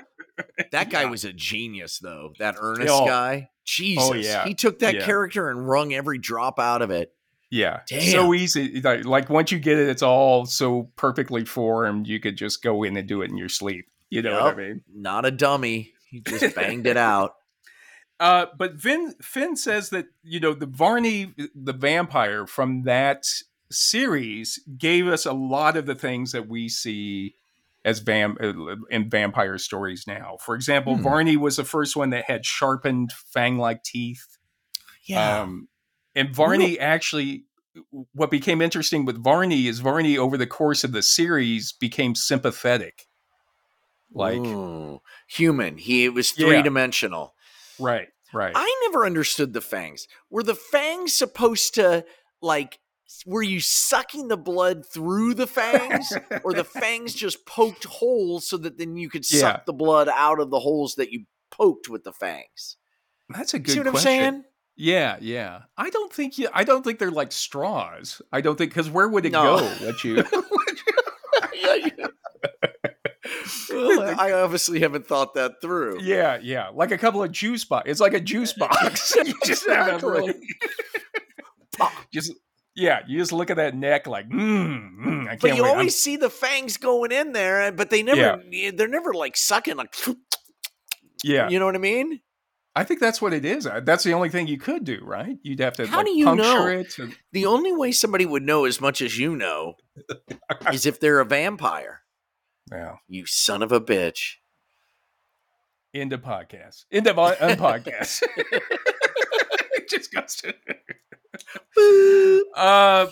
That guy was a genius, though. That Ernest Oh. guy, Jesus, yeah. he took that Yeah. character and wrung every drop out of it. Yeah, Damn. so easy. Like, like once you get it, it's all so perfectly formed. You could just go in and do it in your sleep. You know what I mean? Not a dummy. He just banged it out. Uh, but Vin Fenn says that you know the Varney the vampire from that series gave us a lot of the things that we see as vam- uh, in vampire stories now. For example, Hmm. Varney was the first one that had sharpened fang-like teeth. Yeah. Um, and Varney actually, what became interesting with Varney is Varney over the course of the series became sympathetic. Like, Ooh. human. He was Yeah. three dimensional. right, right. I never understood the fangs. Were the fangs supposed to like? Were you sucking the blood through the fangs, or the fangs just poked holes so that then you could suck Yeah. the blood out of the holes that you poked with the fangs? That's a good See what question. I'm saying? Yeah, yeah. I don't think you. I don't think they're like straws. I don't think because where would it No. go? What you? Yeah, yeah. well, I obviously haven't thought that through. Yeah, yeah, like a couple of juice box. It's like a juice box. you just have a really just yeah. You just look at that neck like, mm, mm, I can't. But you wait. always I'm- see the fangs going in there, but they never. They're never like sucking like. yeah. You know what I mean? I think that's what it is. Uh, That's the only thing you could do, right? You'd have to How like, do you puncture know? it. and- The only way somebody would know as much as you know is if they're a vampire. yeah. You son of a bitch. Into podcast. Into un- unpodcast. it just goes to. Uh,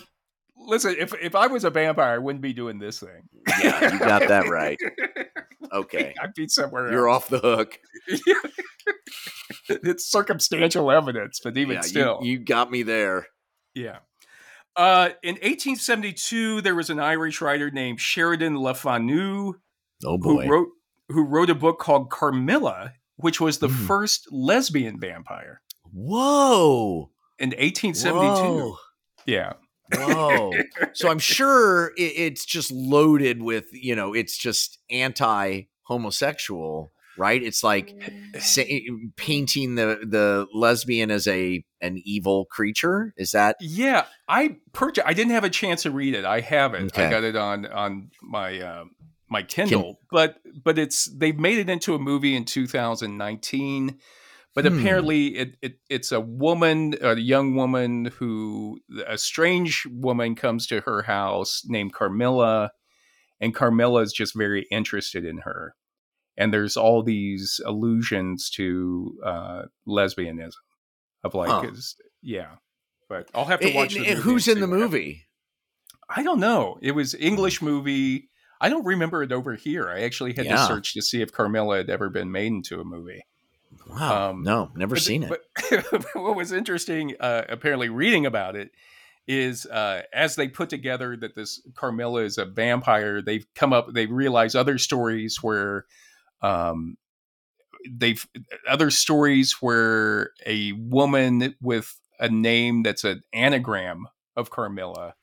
listen, if if I was a vampire, I wouldn't be doing this thing. Yeah, you got that right. Okay. I'd be somewhere You're else. off the hook. it's circumstantial evidence, but even Yeah, still, you, you got me there. yeah. Uh, in 1872, there was an Irish writer named Sheridan Le Fanu Oh who wrote who wrote a book called Carmilla, which was the Mm. first lesbian vampire Whoa. in 1872. Whoa. Yeah, Whoa. so I'm sure it, it's just loaded with, you know, it's just anti homosexual, right? It's like say, painting the the lesbian as a an evil creature. Is that yeah. I purchased. I didn't have a chance to read it. I have it. I got it on on my uh, my Kindle, but but it's they've made it into a movie in 2019. But Hmm. apparently, it, it it's a woman, a young woman who a strange woman comes to her house named Carmilla, and Carmilla is just very interested in her. And there's all these allusions to uh, lesbianism, of like, Huh. is yeah. But I'll have to watch. And- the and who's in the movie? I don't know. It was English movie. I don't remember it over here. I actually had to search to see if Carmilla had ever been made into a movie. Wow. Um, no, never seen it. But what was interesting, uh, apparently reading about it, is uh, as they put together that this Carmilla is a vampire, they've come up, they realize other stories where um, they've other stories where a woman with a name that's an anagram of Carmilla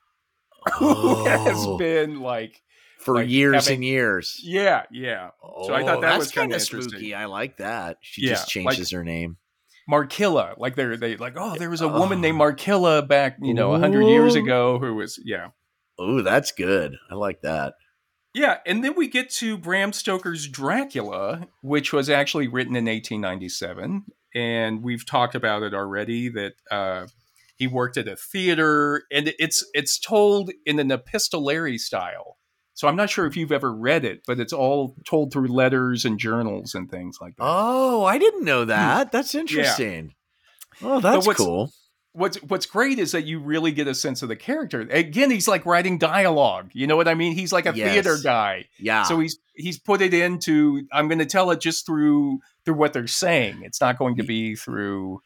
who has Oh. been like, For like years having- and years. yeah, yeah, So I thought that that's was kinda kinda spooky. I like that. She Yeah, just like- changes her name. Markilla. Like they're they like, oh, there was a woman Oh. named Markilla back, you know, a hundred years ago who was yeah. Oh, that's good. I like that. Yeah, and then we get to Bram Stoker's Dracula, which was actually written in 1897, and we've talked about it already. That uh, he worked at a theater, and it's it's told in an epistolary style. So I'm not sure if you've ever read it, but it's all told through letters and journals and things like that. Oh, I didn't know that. That's interesting. Oh, that's what's- cool. what's what's great is that you really get a sense of the character. Again, he's like writing dialogue. You know what I mean? He's like a Yes. theater guy. Yeah. So he's he's put it into I'm going to tell it just through through what they're saying. It's not going to be through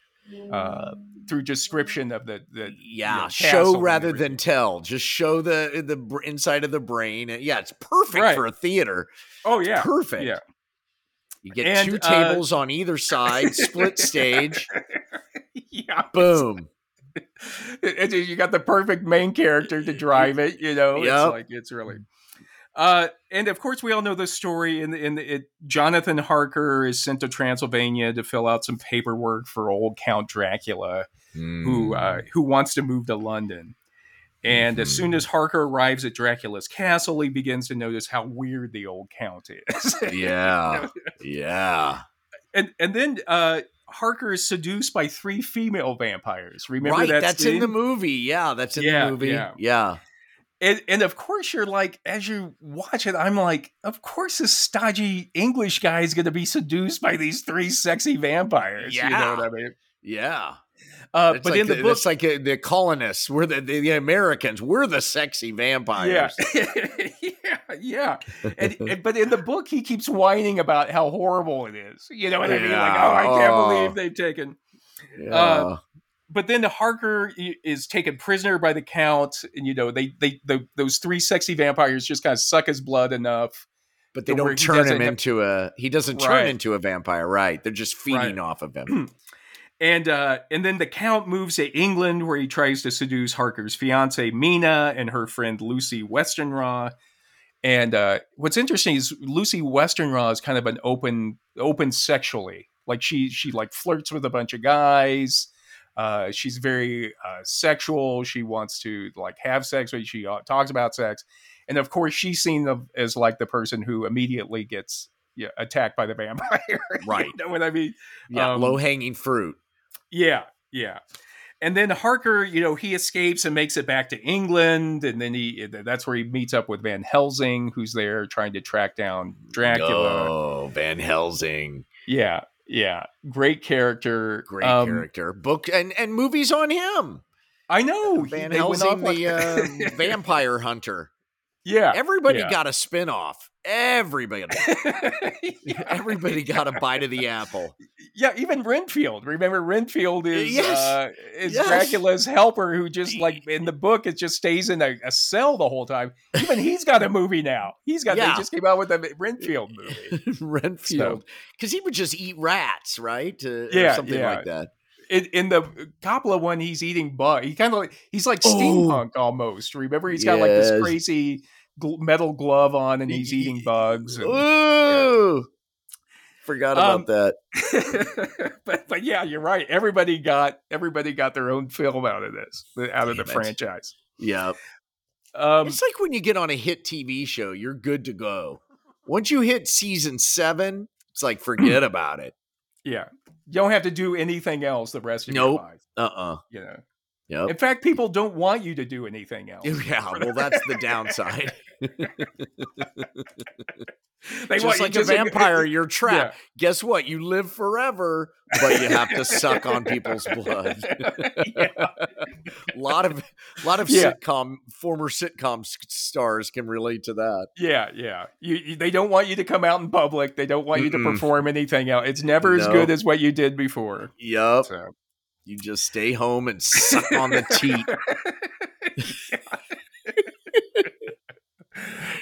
uh through description of the the yeah, you know, show rather than tell. Just show the the inside of the brain. Yeah, it's perfect Right. for a theater. Oh yeah. Perfect. Yeah. You get And, two uh, tables on either side, split stage. yeah. Boom. It- it- you got the perfect main character to drive it. You know, Yep. it's like it's really. Uh, and of course, we all know the story. In in it, Jonathan Harker is sent to Transylvania to fill out some paperwork for old Count Dracula, who Hmm. uh, who wants to move to London. And as soon as Harker arrives at Dracula's castle, he begins to notice how weird the old Count is. yeah. Yeah. and and then uh, Harker is seduced by three female vampires. Remember right. that? That's in the movie. Yeah, that's in Yeah, the movie. yeah. Yeah. And, and of course, you're like, as you watch it, I'm like, of course, this stodgy English guy is going to be seduced by these three sexy vampires. You know Yeah. what I mean? Yeah. Uh, but like in the the, book, it's like uh, the colonists. We're the, the, the Americans. We're the sexy vampires. yeah, yeah. And, and- but in the book, he keeps whining about how horrible it is. You know what I mean? Like, oh, I can't Oh. believe they've taken. Yeah. Uh, but then Harker is taken prisoner by the count, and you know they they the, those three sexy vampires just kind of suck his blood enough. but they don't turn him into a. He doesn't turn Right. into a vampire. Right. They're just feeding Right. off of him. And uh, and then the count moves to England, where he tries to seduce Harker's fiancee Mina and her friend Lucy Westenra. And uh, what's interesting is Lucy Westenra is kind of an open, open sexually. Like she, she like flirts with a bunch of guys. Uh, she's very uh, sexual. She wants to like have sex. She uh, talks about sex, and of course, she's seen of, as like the person who immediately gets yeah, attacked by the vampire. Right. you know what I mean? Yeah, Um, low hanging fruit. Yeah, yeah. And then Harker, you know, he escapes and makes it back to England, and then he that's where he meets up with Van Helsing, who's there trying to track down Dracula. Oh, Van Helsing, Yeah, yeah. Great character. great Um, character. Book and and movies on him. I know. he- Van Helsing, the uh, vampire hunter. Yeah. Everybody yeah. got a spin off. Everybody. Yeah. Everybody got a bite of the apple. Yeah, even Renfield. Remember, Renfield is Yes. uh, is Yes. Dracula's helper, who just like in the book, it just stays in a, a cell the whole time. Even he's got a movie now. He's got. Yeah. They just came out with a Renfield movie. Renfield. Because he would just eat rats, right? Uh, or Yeah, something like that. In, in the Coppola one, he's eating bug. He kind of like he's like Oh. steampunk almost. Remember, he's got like this crazy gl- metal glove on, and he's eating bugs. and- Ooh. Forgot about Um, that. but but yeah, you're right. Everybody got everybody got their own film out of this, out of the it. franchise. Yeah. Um, it's like when you get on a hit TV show, you're good to go. Once you hit season seven, it's like forget about it. yeah, you don't have to do anything else the rest of Nope. your life. Uh uh You know, Yep. in fact, people don't want you to do anything else. Yeah, well, that's the downside. They Just want you like a vampire, you're trapped. Yeah. Guess what? You live forever, but you have to suck on people's blood. Yeah. A lot of, a lot of Yeah. sitcom former sitcom stars can relate to that. Yeah, yeah. You, you- they don't want you to come out in public. They don't want you to perform anything else. It's never as good as what you did before. Yep. So. You just stay home and suck on the teat.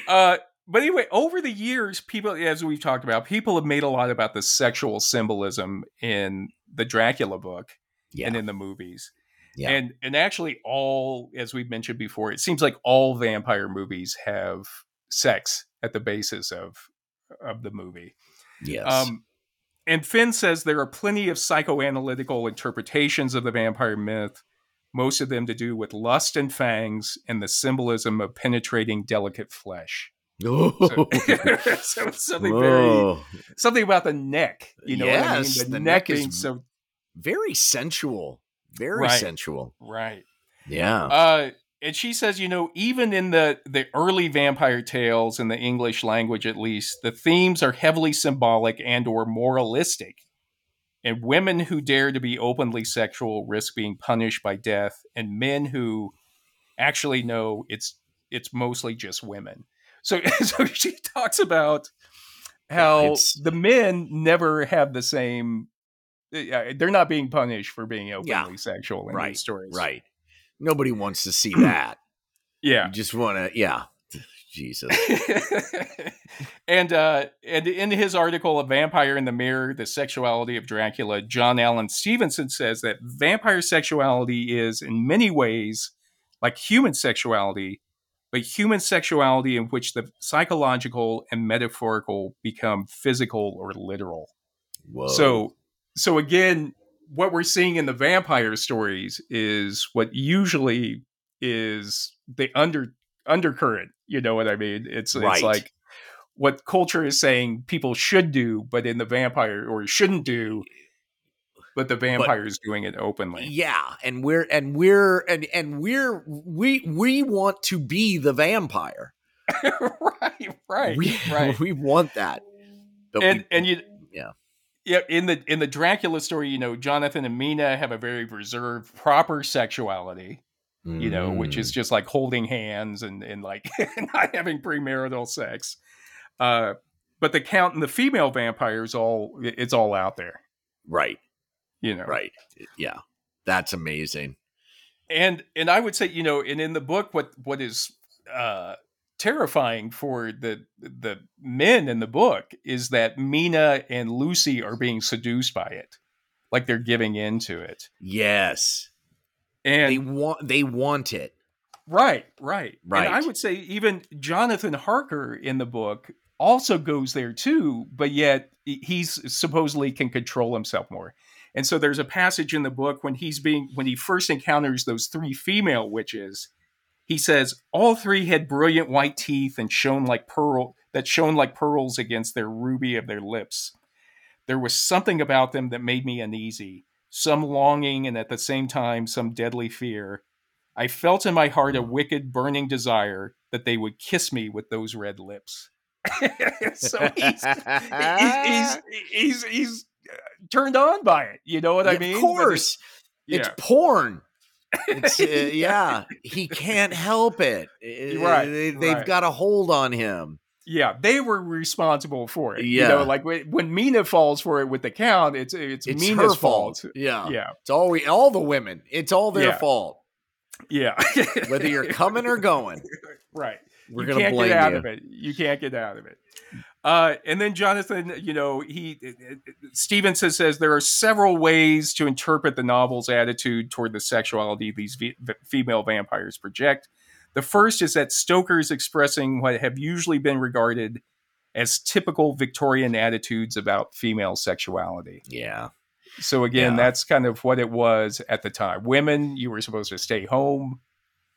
Uh, but anyway, over the years, people, as we've talked about, people have made a lot about the sexual symbolism in the Dracula book Yeah. and in the movies. Yeah. And and actually, all as we've mentioned before, it seems like all vampire movies have sex at the basis of of the movie. yes. Um, and Fenn says there are plenty of psychoanalytical interpretations of the vampire myth, most of them to do with lust and fangs and the symbolism of penetrating delicate flesh. So, so something very something about the neck. You know Yes, what I mean? The, the neck, neck is- being so very sensual. Very Right. sensual. right. Yeah. Uh, and she says, you know, even in the the early vampire tales in the English language, at least, the themes are heavily symbolic and or moralistic. And women who dare to be openly sexual risk being punished by death, and men who actually know it's it's mostly just women. So, so she talks about how It's- the men never have the same. uh, They're not being punished for being openly Yeah. sexual in Right, these stories. right. Nobody wants to see that. Yeah. You just want to, yeah. Jesus. and uh, and in his article, "A Vampire in the Mirror: The Sexuality of Dracula," John Allen Stevenson says that vampire sexuality is, in many ways, like human sexuality, but human sexuality in which the psychological and metaphorical become physical or literal. Whoa. So, so again, what we're seeing in the vampire stories is what usually is the under undercurrent. You know what I mean? It's Right. it's like what culture is saying people should do, but in the vampire or shouldn't do, but the vampire is doing it openly. yeah, and we're and we're and and we're we we want to be the vampire. right, right, we, right. we want that. But and we- and you yeah. yeah in the in the dracula story you know jonathan and mina have a very reserved proper sexuality you know which Mm. is just like holding hands and and like not having premarital sex uh but the count and the female vampires all it's all out there right, you know right. Yeah. That's amazing. and and i would say you know and in the book what what is uh terrifying for the the men in the book is that mina and lucy are being seduced by it like they're giving into it Yes. And they want they want it. Right, right, Right. And I would say even Jonathan Harker in the book also goes there too, but yet he's supposedly can control himself more. And so there's a passage in the book when he's being when he first encounters those three female witches. He says all three had brilliant white teeth and shone like pearl that shone like pearls against their ruby of their lips. There was something about them that made me uneasy, some longing and at the same time some deadly fear. I felt in my heart a wicked, burning desire that they would kiss me with those red lips. so he's, he's, he's, he's, uh, turned on by it. You know what I mean? Of course. It's porn. It's, uh, yeah. he can't help it. Uh, Right, They, have right. got a hold on him. Yeah, they were responsible for it. You Yeah. know, like when, Mina falls for it with the count, it's it's, It's Mina's her fault. fault. Yeah. Yeah, It's all we, all the women. It's all their Yeah. fault. yeah. Whether you're coming or going, right. we're you gonna can't blame get out you. of it. You can't get out of it. Uh, and then Jonathan, you know, he Stevenson says there are several ways to interpret the novel's attitude toward the sexuality these v- female vampires project. The first is that Stoker is expressing what have usually been regarded as typical Victorian attitudes about female sexuality. Yeah. So again, Yeah. that's kind of what it was at the time. Women, you were supposed to stay home.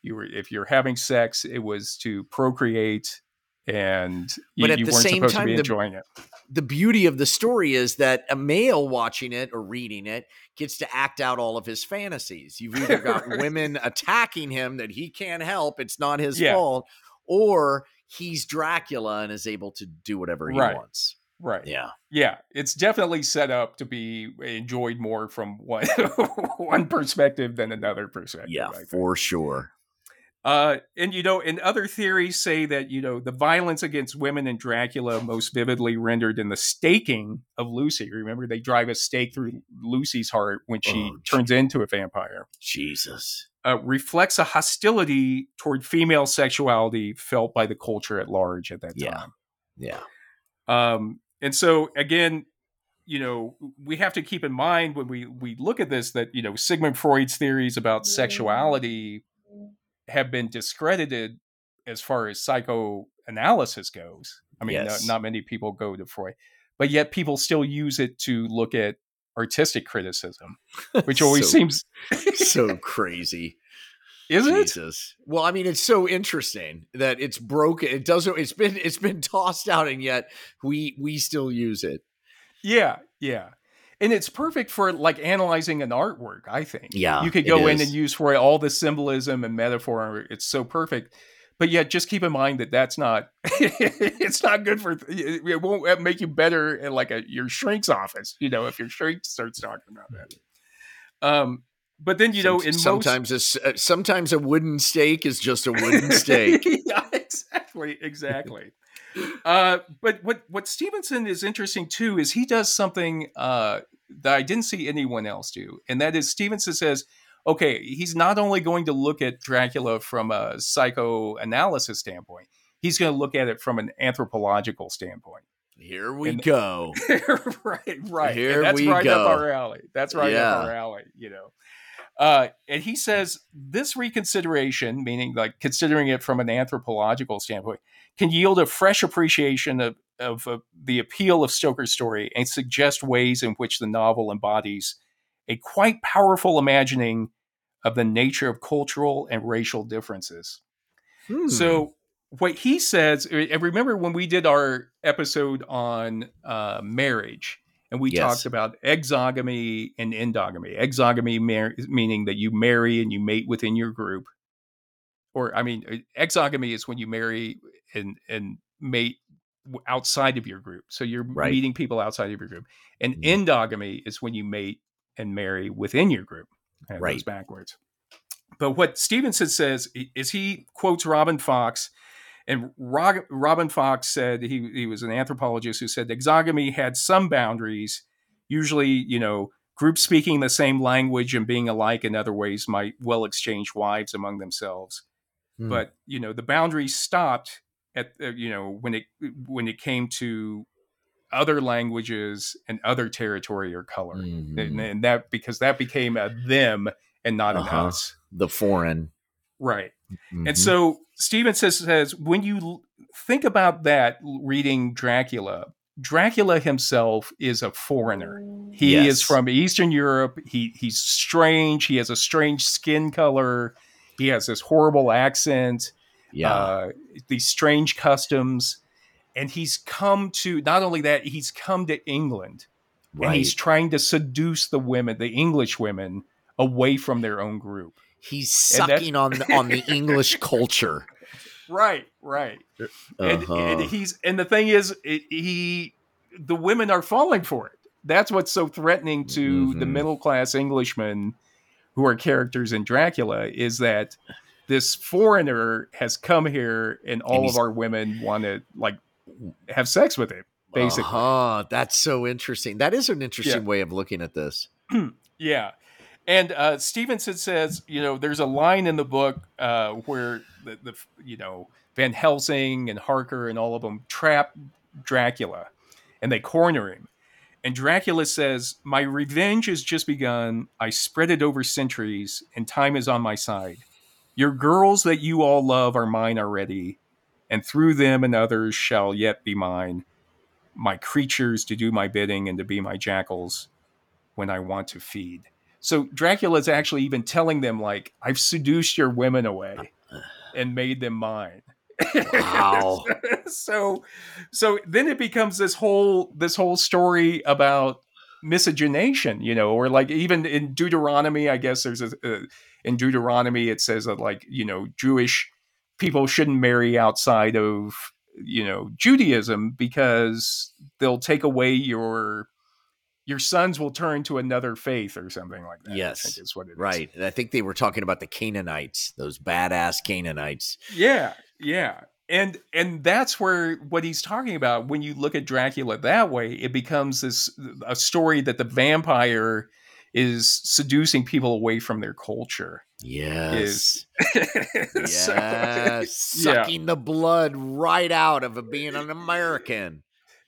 You were if you're having sex, it was to procreate, and you, But at the same time, be the- enjoying it. the beauty of the story is that a male watching it or reading it gets to act out all of his fantasies. You've either got Right. women attacking him that he can't help, it's not his Yeah. fault, or he's Dracula and is able to do whatever he Right. wants. Right. Yeah. Yeah, it's definitely set up to be enjoyed more from one one perspective than another perspective. Yeah, for sure. Uh, and you know, and other theories say that you know the violence against women in Dracula most vividly rendered in the staking of Lucy. Remember, they drive a stake through Lucy's heart when she Oh, turns into a vampire. Jesus. Uh, reflects a hostility toward female sexuality felt by the culture at large at that Yeah. time. Yeah. Um, and so again, you know, we have to keep in mind when we we look at this that you know Sigmund Freud's theories about sexuality have been discredited as far as psychoanalysis goes. I mean, Yes. not, not many people go to Freud, but yet people still use it to look at artistic criticism, which always So- seems so crazy. isn't it? Well, I mean, it's so interesting that it's broken. It doesn't. It's been it's been tossed out, and yet we we still use it. Yeah, yeah. And it's perfect for like analyzing an artwork, I think. Yeah, You could go in and use for all the symbolism and metaphor. It's so perfect. But yet just keep in mind that that's not it's not good for it won't make you better in like a your shrink's office, you know, if your shrink starts talking about that. Um but then you know in sometimes a s- uh, sometimes a wooden stake is just a wooden stake. yeah, exactly, exactly. uh, but what what Stevenson is interesting too is he does something uh, that I didn't see anyone else do, and that is Stevenson says, okay, he's not only going to look at Dracula from a psychoanalysis standpoint, he's going to look at it from an anthropological standpoint. Here we And- go. right, right. Here and that's we right go. up our alley. That's right Yeah. up our alley, you know. Uh, and he says this reconsideration, meaning like considering it from an anthropological standpoint, can yield a fresh appreciation of, of uh, the appeal of Stoker's story and suggest ways in which the novel embodies a quite powerful imagining of the nature of cultural and racial differences. Hmm. So what he says, and remember when we did our episode on uh, marriage, and we Yes. talked about exogamy and endogamy. Exogamy mar- meaning that you marry and you mate within your group, or I mean, uh, exogamy is when you marry and and mate outside of your group. So you're Right. meeting people outside of your group. And Mhm. endogamy is when you mate and marry within your group. Of goes backwards. But what Stevenson says is he quotes Robin Fox, and Robin Fox said he he was an anthropologist who said exogamy had some boundaries. Usually, you know, groups speaking the same language and being alike in other ways might well exchange wives among themselves Hmm. but you know the boundaries stopped at uh, you know when it when it came to other languages and other territory or color Mhm. and, and that because that became a them and not Uh-huh. an us the foreign. Right. Mhm. And so Steven says, says when you think about that reading Dracula, Dracula himself is a foreigner. He Yes. is from Eastern Europe. He he's strange. He has a strange skin color. He has this horrible accent. Yeah, Uh, these strange customs, and he's come to not only that he's come to England right. and he's trying to seduce the women, the English women, away from their own group. He's sucking on the, on the English culture. Right, right. and, Uh-huh. and he's and the thing is it, he the women are falling for it that's what's so threatening to the Mhm. middle class englishmen who are characters in dracula is that this foreigner has come here and all he's- of our women want to like have sex with him basically Uh-huh. That's so interesting. That is an interesting way of looking at this. Yeah. And uh, Stevenson says, you know, there's a line in the book uh, where the, the, you know, Van Helsing and Harker and all of them trap Dracula and they corner him. And Dracula says, My revenge has just begun. I spread it over centuries, and time is on my side. Your girls that you all love are mine already, and through them and others shall yet be mine. My creatures to do my bidding and to be my jackals when I want to feed. So Dracula's actually even telling them, like, I've seduced your women away and made them mine. Wow. so so then it becomes this whole this whole story about miscegenation, you know, or like even in Deuteronomy, I guess there's a uh, in Deuteronomy it says that like, you know, Jewish people shouldn't marry outside of, you know, Judaism because they'll take away your your sons will turn to another faith or something like that. Yes. I think is what it is. Right. And I think they were talking about the Canaanites, those badass Canaanites. Yeah, yeah. And and that's where what he's talking about when you look at Dracula that way, it becomes this a story that the vampire is seducing people away from their culture. Yes. So- Yes. Yeah. Sucking the blood right out of being an American.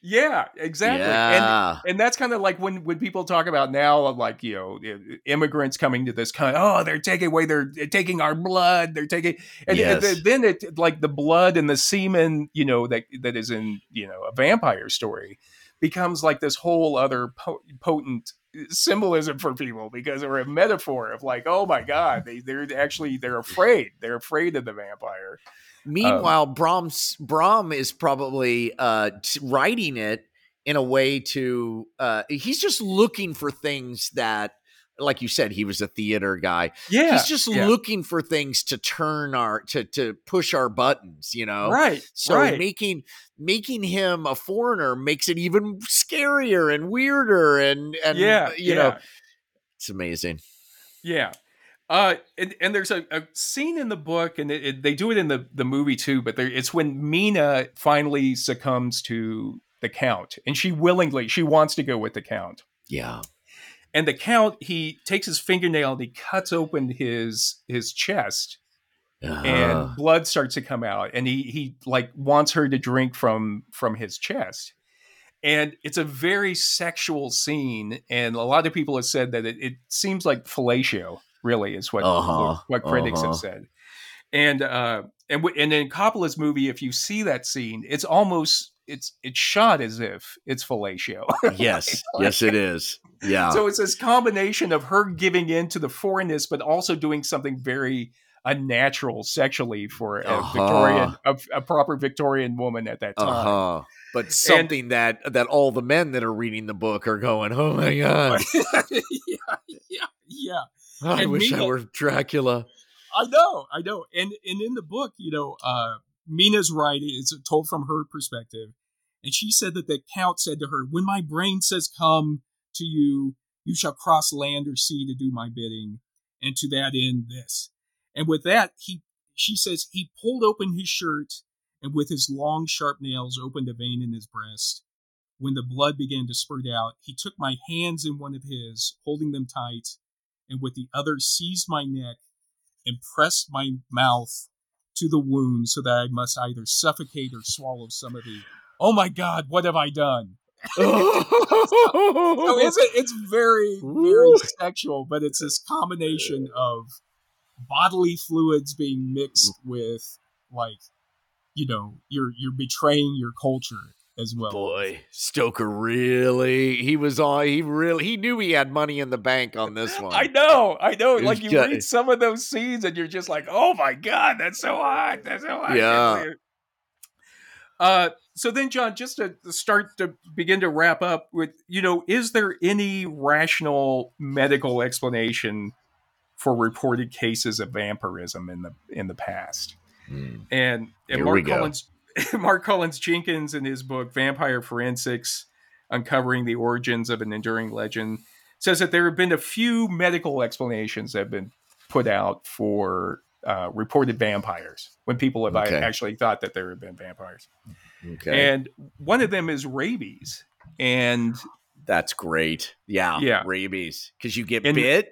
yeah, exactly. And Yeah. and that's kind of like when when people talk about now of like you know immigrants coming to this country oh they're taking away they're taking our blood they're taking and, and Yes. th- then it like the blood and the semen you know that that is in you know a vampire story becomes like this whole other po- potent symbolism for people because they're a metaphor of like oh my god they they're actually they're afraid. They're afraid of the vampire. Meanwhile, Brahms Bram is probably uh, writing it in a way to uh, he's just looking for things that, like you said, he was a theater guy. yeah he's just yeah. looking for things to turn our to to push our buttons. You know, right So right. making making him a foreigner makes it even scarier and weirder and and yeah you yeah. know it's amazing. Yeah. Uh, and, and there's a, a scene in the book, and it, it- they do it in the, the movie too, but there, it's when Mina finally succumbs to the Count, and she willingly, she wants to go with the Count. Yeah. And the Count, he takes his fingernail and he cuts open his his chest, Uh-huh. and blood starts to come out, and he he like wants her to drink from from his chest. And it's a very sexual scene, and a lot of people have said that it, it seems like fellatio. Really, is what Uh-huh, what, what critics uh-huh. have said. And uh, and w- and in Coppola's movie, if you see that scene, it's almost it's it's shot as if it's fellatio. yes, yes, it is. Yeah. so it's this combination of her giving in to the foreignness, but also doing something very unnatural sexually for a Uh-huh. Victorian, a, a proper Victorian woman at that time. Uh huh. But something that that all the men that are reading the book are going, oh my god, yeah, yeah, yeah. I And wish I were Dracula. I know, I know. And and in the book, you know, uh, Mina's right. It's told from her perspective, and she said that the count said to her, "When my brain says come to you, you shall cross land or sea to do my bidding, and to that end this." And with that, he she says he pulled open his shirt, and with his long sharp nails opened a vein in his breast. When the blood began to spurt out, he took my hands in one of his, holding them tight, and with the other seized my neck and pressed my mouth to the wound so that I must either suffocate or swallow some of the. Oh my God, what have I done? So it's it's very very sexual, but it's this combination of bodily fluids being mixed with like you know you're you're betraying your culture as well. Boy, Stoker really he was on he really he knew he had money in the bank on this one. I know, I know. Like you ju- read some of those scenes and you're just like, oh my god, that's so hot. That's so hot. Yeah. Uh so then John, just to start to begin to wrap up with, you know, is there any rational medical explanation for reported cases of vampirism in the in the past? Hmm. And, and Here Mark. Collins Mark Collins Jenkins in his book Vampire Forensics Uncovering the Origins of an Enduring Legend says that there have been a few medical explanations that have been put out for uh, reported vampires when people have Okay. actually thought that there have been vampires. Okay. And one of them is rabies. And That's great. Yeah. Yeah. Rabies. Because you get And- bit,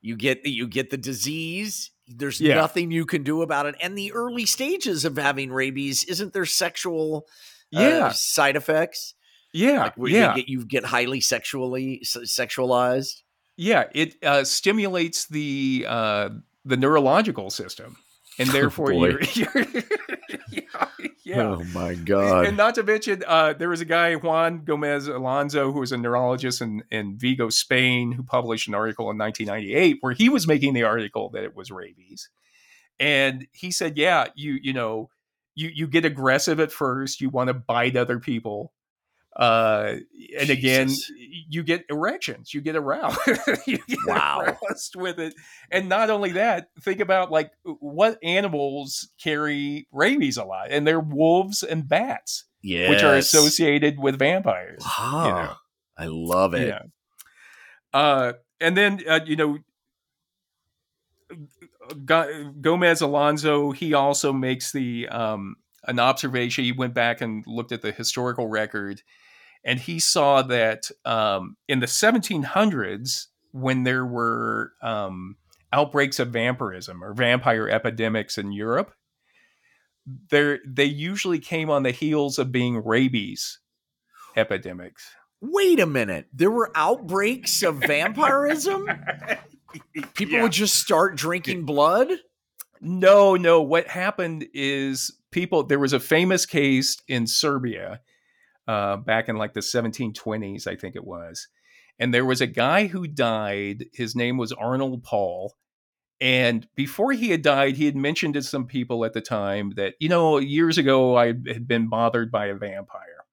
you get you get the disease. There's Yeah. nothing you can do about it. And the early stages of having rabies, isn't there sexual uh, yeah, side effects? yeah, Like yeah. you get you get highly sexually sexualized. Yeah, it uh, stimulates the uh, the neurological system, and therefore boy. you're, you're yeah, yeah. Oh my god! And not to mention, uh, there was a guy Juan Gomez Alonso who was a neurologist in, in Vigo, Spain, who published an article in 1998 where he was making the article that it was rabies, and he said, "Yeah, you you know, you you get aggressive at first, you want to bite other people." Uh, and again, Jesus. you get erections, you get aroused, you get Wow. aroused with it. And not only that, think about like what animals carry rabies a lot, and they're wolves and bats, yes. which are associated with vampires. Wow. you know. I love it. Yeah. Uh, and then uh, you know, Go- Gomez Alonso. He also makes the um, an observation. He went back and looked at the historical record, and he saw that um, in the 1700s, when there were um, outbreaks of vampirism or vampire epidemics in Europe, there they usually came on the heels of being rabies epidemics. Wait a minute. There were outbreaks of vampirism? People Yeah. would just start drinking blood? No, no. What happened is people. There was a famous case in Serbia uh, back in like the 1720s, I think it was, and there was a guy who died. His name was Arnold Paul. And before he had died, he had mentioned to some people at the time that, you know, years ago I had been bothered by a vampire.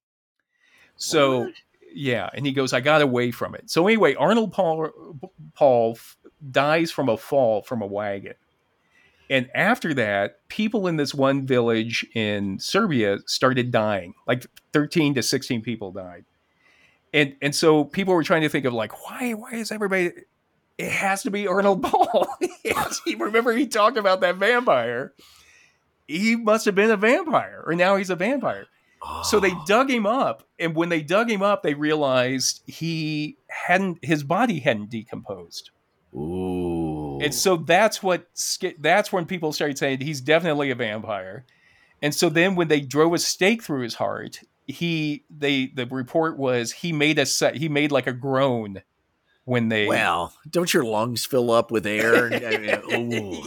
So, What? yeah. And he goes, I got away from it. So, anyway, Arnold Paul, Paul f- dies from a fall from a wagon. And after that, people in this one village in Serbia started dying. Like 13 to 16 people died. And and so people were trying to think of like, why why is everybody it has to be Arnold Paul. Remember he talked about that vampire. He must have been a vampire, or now he's a vampire. So they Oh. dug him up, and when they dug him up, they realized he hadn't his body hadn't decomposed. Ooh. And so that's what that's when people started saying he's definitely a vampire. And so then when they drove a stake through his heart, he they the report was he made a set he made like a groan when they well, don't your lungs fill up with air? I mean, ooh.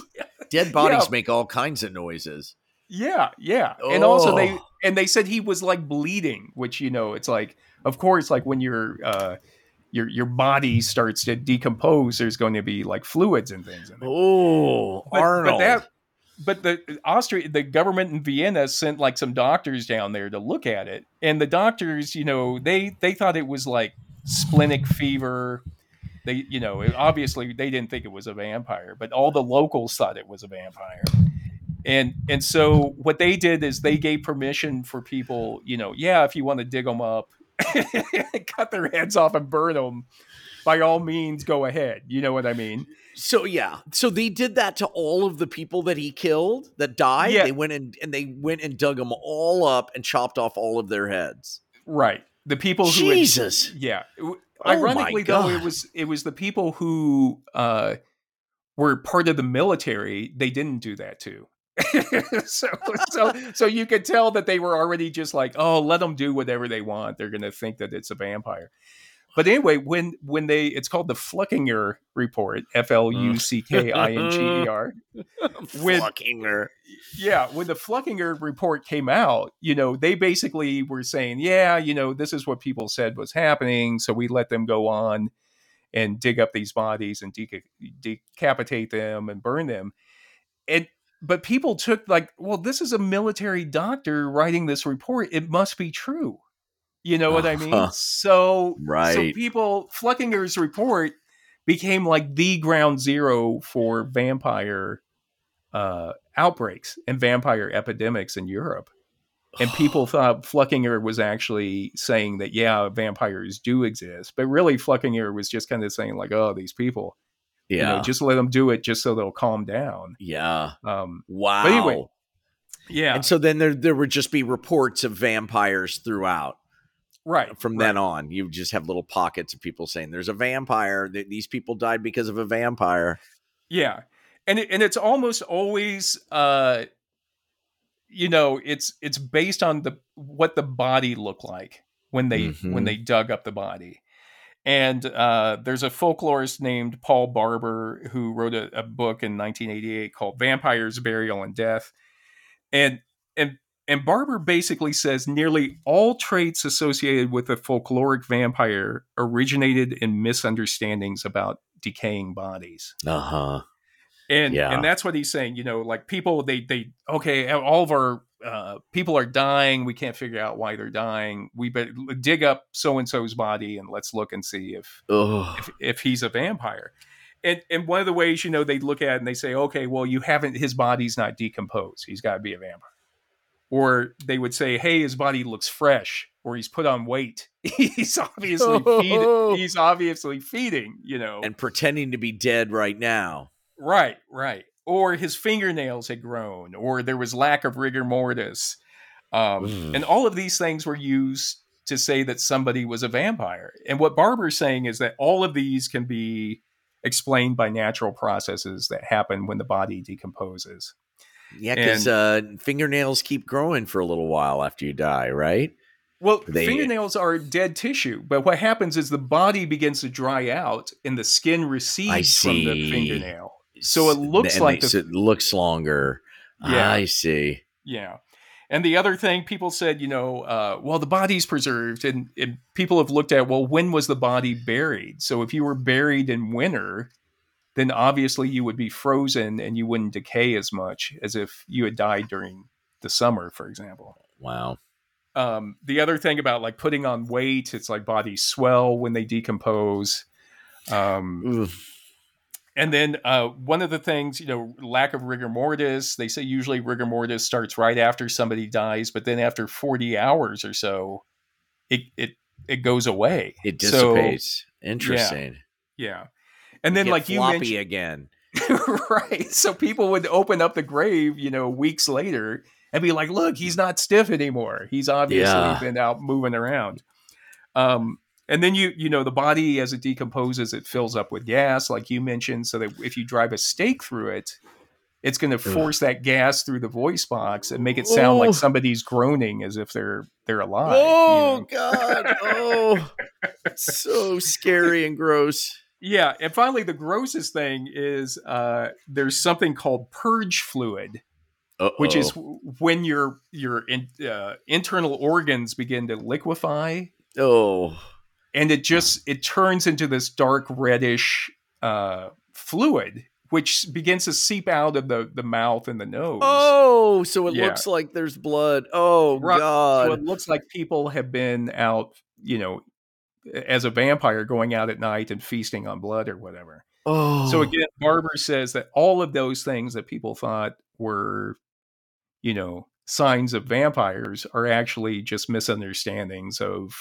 Dead bodies Yeah. make all kinds of noises. Yeah, yeah. And also they Oh. and they said he was like bleeding, which you know, it's like of course like when your uh your your body starts to decompose, there's going to be like fluids and things in. Oh, But- Arnold. But that but the Austria the government in Vienna sent like some doctors down there to look at it. And the doctors, you know, they they thought it was like splenic fever. They, you know, it- obviously they didn't think it was a vampire, but all the locals thought it was a vampire. And and so what they did is they gave permission for people, you know, yeah, if you want to dig them up, cut their heads off and burn them, by all means, go ahead. You know what I mean? so yeah, so they did that to all of the people that he killed that died. Yeah. They went and and they went and dug them all up and chopped off all of their heads. Right. The people who had- Jesus. yeah. W- Oh Ironically, though, it was it was the people who uh, were part of the military. They didn't do that too. so so so you could tell that they were already just like, oh, let them do whatever they want. They're going to think that it's a vampire. But anyway, when when they it's called the Fluckinger report, mm. F L U C K I N G E R. Fluckinger. Yeah, when the Fluckinger report came out, you know, they basically were saying, yeah, you know, this is what people said was happening, so we let them go on and dig up these bodies and deca- decapitate them and burn them. And but people took like, well, this is a military doctor writing this report. It must be true. You know what I mean? Uh-huh. So, so Right. people Fluckinger's report became like the ground zero for vampire uh, outbreaks and vampire epidemics in Europe. And people thought Fluckinger was actually saying that, yeah, vampires do exist. But really, Fluckinger was just kind of saying, like, oh, these people, yeah. you know, just let them do it just so they'll calm down. yeah. Um, Wow. anyway, yeah. And so then there there would just be reports of vampires throughout. right. From right. then on, you just have little pockets of people saying there's a vampire. Th- These people died because of a vampire. Yeah. And it, and it's almost always uh you know, it's it's based on the what the body looked like when they when Mhm. they dug up the body. And uh there's a folklorist named Paul Barber who wrote a, a book in 1988 called Vampires, Burial and Death. And and and Barber basically says nearly all traits associated with a folkloric vampire originated in misunderstandings about decaying bodies Uh huh. and Yeah. and that's what he's saying you know like people they they okay all of our uh, people are dying we can't figure out why they're dying we better dig up so and so's body and let's look and see if Oh. if, if he's a vampire and and one of the ways you know they look at it and they say okay well you haven't his body's not decomposed he's got to be a vampire or they would say hey his body looks fresh or he's put on weight he's obviously feeding he's obviously feeding you know And pretending to be dead right now. Right, right. Or his fingernails had grown, or there was lack of rigor mortis. Um, Mm. and all of these things were used to say that somebody was a vampire. And what Barber's saying is that all of these can be explained by natural processes that happen when the body decomposes. Yeah, because uh, fingernails keep growing for a little while after you die, right? Well, They- fingernails are dead tissue, but what happens is the body begins to dry out and the skin recedes from the fingernail. So it looks and like they- the- it looks longer. Yeah. I see. Yeah. And the other thing people said, you know, uh, well, the body's preserved, and, and people have looked at, well, when was the body buried? So if you were buried in winter, then obviously you would be frozen and you wouldn't decay as much as if you had died during the summer, for example. Wow. Um, the other thing about like putting on weight, it's like bodies swell when they decompose. Um, Oof. And then uh, one of the things, you know, lack of rigor mortis. They say usually rigor mortis starts right after somebody dies, but then after 40 hours or so, it it it goes away. It So, dissipates. Interesting. yeah. And then, Get like you mentioned, again. right? So people would open up the grave, you know, weeks later and be like, "Look, he's not stiff anymore. He's obviously Yeah. been out moving around." Um, and then you, you know, the body as it decomposes, it fills up with gas, like you mentioned, so that if you drive a stake through it, it's going to force that gas through the voice box and make it sound Oh. like somebody's groaning as if they're they're alive. you Oh know? God! Oh, so scary and gross. Yeah, and finally, the grossest thing is uh, there's something called purge fluid, which is when your your in, uh, internal organs begin to liquefy, oh, and it just it turns into this dark reddish uh, fluid, which begins to seep out of the the mouth and the nose. oh. So it Yeah. looks like there's blood. Oh Right. God! So it looks like people have been out, you know, as a vampire going out at night and feasting on blood or whatever. oh, So again, Barber says that all of those things that people thought were, you know, signs of vampires are actually just misunderstandings of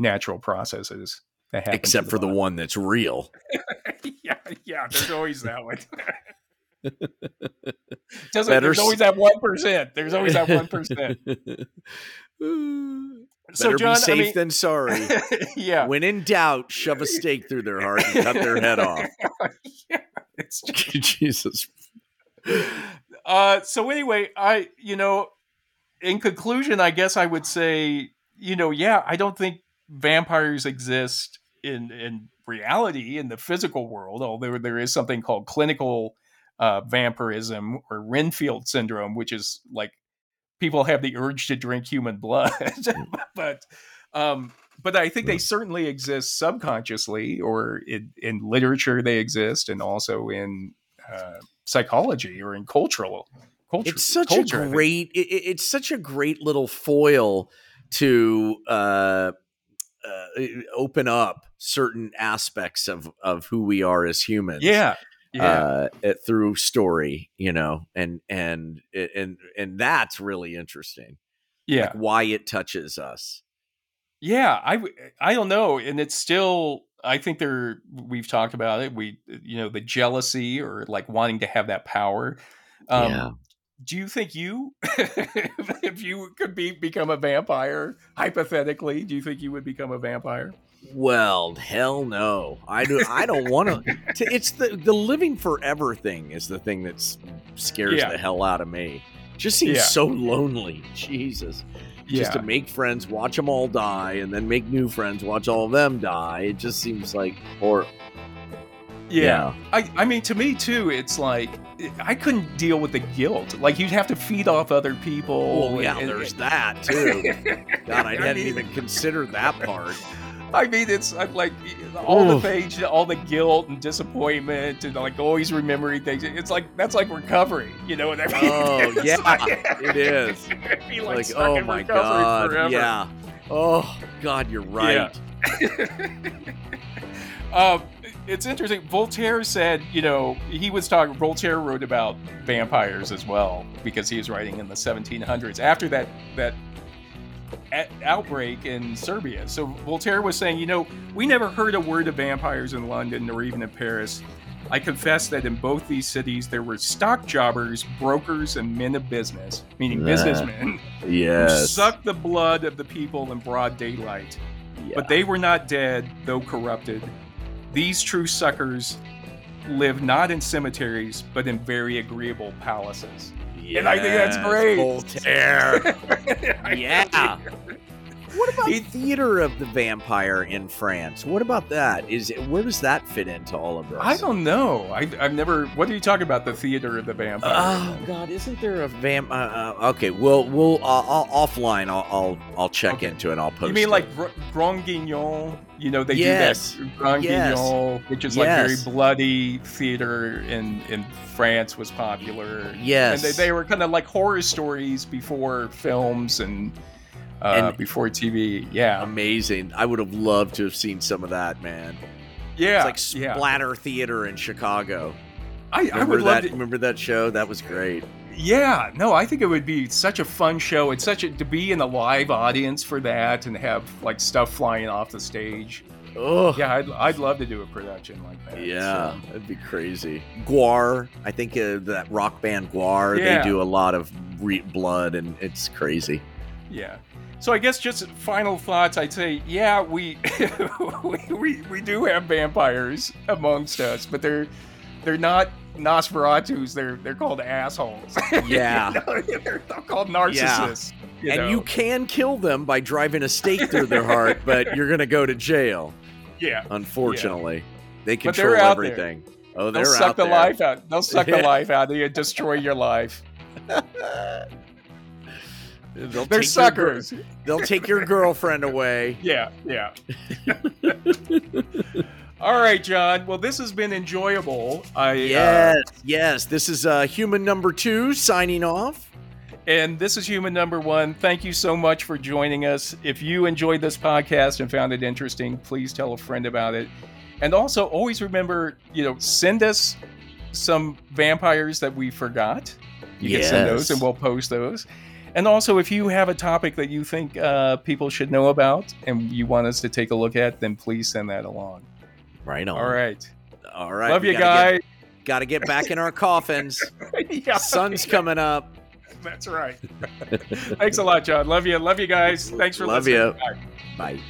natural processes that happen. except for the one that's real. yeah, yeah. There's always that one. There's always that one percent. There's always that one percent. Better So John, be safe I mean, than sorry. yeah, When in doubt, shove a stake through their heart and cut their head off. yeah, it's Jesus. uh so anyway i you know in conclusion i guess i would say you know yeah i don't think vampires exist in in reality in the physical world, although there is something called clinical uh, vampirism or Renfield syndrome, which is like people have the urge to drink human blood, but um, but I think they certainly exist subconsciously, or in, in literature they exist, and also in uh, psychology or in cultural culture. It's such culture, a great. It, it's such a great little foil to uh, uh, open up certain aspects of of who we are as humans. Yeah, yeah. Uh, through story, you know, and and and and that's really interesting. Yeah, like why it touches us. Yeah, I I don't know, and it's still. I think there we've talked about it. We you know the jealousy or like wanting to have that power. Um, yeah. Do you think you, if you could be become a vampire, hypothetically, do you think you would become a vampire? Well, hell no. I do. I don't want to. It's the the living forever thing is the thing that scares Yeah. the hell out of me. Just seems Yeah. so lonely. Jesus. Just to make friends, watch them all die, and then make new friends, watch all of them die. It just seems like or yeah. I, I mean, to me too, it's like I couldn't deal with the guilt. Like you'd have to feed off other people. Oh yeah, and- there's that too. God, I I hadn't mean- even considered that part. I mean, it's I'm like all the Oof. page, all the guilt and disappointment, and like always remembering things. It's like that's like recovery, you know what I mean? Oh, yeah, like- it is. Be like, Like, oh my god, forever. yeah. Oh God, you're right. um, it's interesting. Voltaire said, you know, he was talking. Voltaire wrote about vampires as well because he was writing in the 1700s after that that outbreak in Serbia. So Voltaire was saying, you know, we never heard a word of vampires in London or even in Paris. I confess that in both these cities there were stock jobbers, brokers, and men of business, meaning Nah. businessmen, who Yes. sucked the blood of the people in broad daylight. Yeah. But they were not dead, though corrupted. These true suckers live not in cemeteries, but in very agreeable palaces. And I think that's great. Voltaire. yeah. What about He- theater of the vampire in France? What about that? Is it, where does that fit into all of this? I don't know. I, I've never. What are you talking about? The theater of the vampire? Oh God! Isn't there a vamp? Uh, uh, okay, well, we'll uh, I'll, offline. I'll I'll, I'll check Okay. into it. I'll post. you mean it. like Gr- Grand Guignol? You know, they Yes. do that Grand Yes. Guignol, which is Yes. like very bloody theater in in France was popular. yes, and they, they were kind of like horror stories before films and, uh, And- before TV. Yeah, amazing. I would have loved to have seen some of that, man. yeah, It's like yeah. splatter theater in Chicago. I, I Remember would love that? to. Remember that show? That was great. Yeah, no, I think it would be such a fun show. It's such a to be in a live audience for that and have like stuff flying off the stage. Oh, Yeah, I'd, I'd love to do a production like that. Yeah, so. that'd be crazy. GWAR, I think uh, that rock band GWAR, Yeah. they do a lot of re- blood, and it's crazy. Yeah. So I guess just final thoughts. I'd say, yeah, we we, we do have vampires amongst us, but they're they're not Nosferatus. They're they're called assholes. Yeah. You know, they're, they're called narcissists. you and know? you can kill them by driving a stake through their heart, but you're gonna go to jail. yeah, Unfortunately, they But they're control out there. everything. Oh, they'll they're suck out the there. life out. They'll suck the life out of you, destroy your life. They'll They're your suckers. they'll take your girlfriend away. Yeah, yeah. All right, John. Well, this has been enjoyable. I uh, Yes, yes. This is uh, human number two signing off. And this is Human Number One. Thank you so much for joining us. If you enjoyed this podcast and found it interesting, please tell a friend about it. And also, always remember, you know, send us some vampires that we forgot. You can send those Yes. and we'll post those. And also, if you have a topic that you think uh, people should know about and you want us to take a look at, then please send that along. Right on. All right. all right. Love we you, guys. Gotta get back in our coffins. yeah, Sun's coming up. That's right. Thanks a lot, John. Love you. Love you guys. Thanks for Love listening. you. Bye. Bye.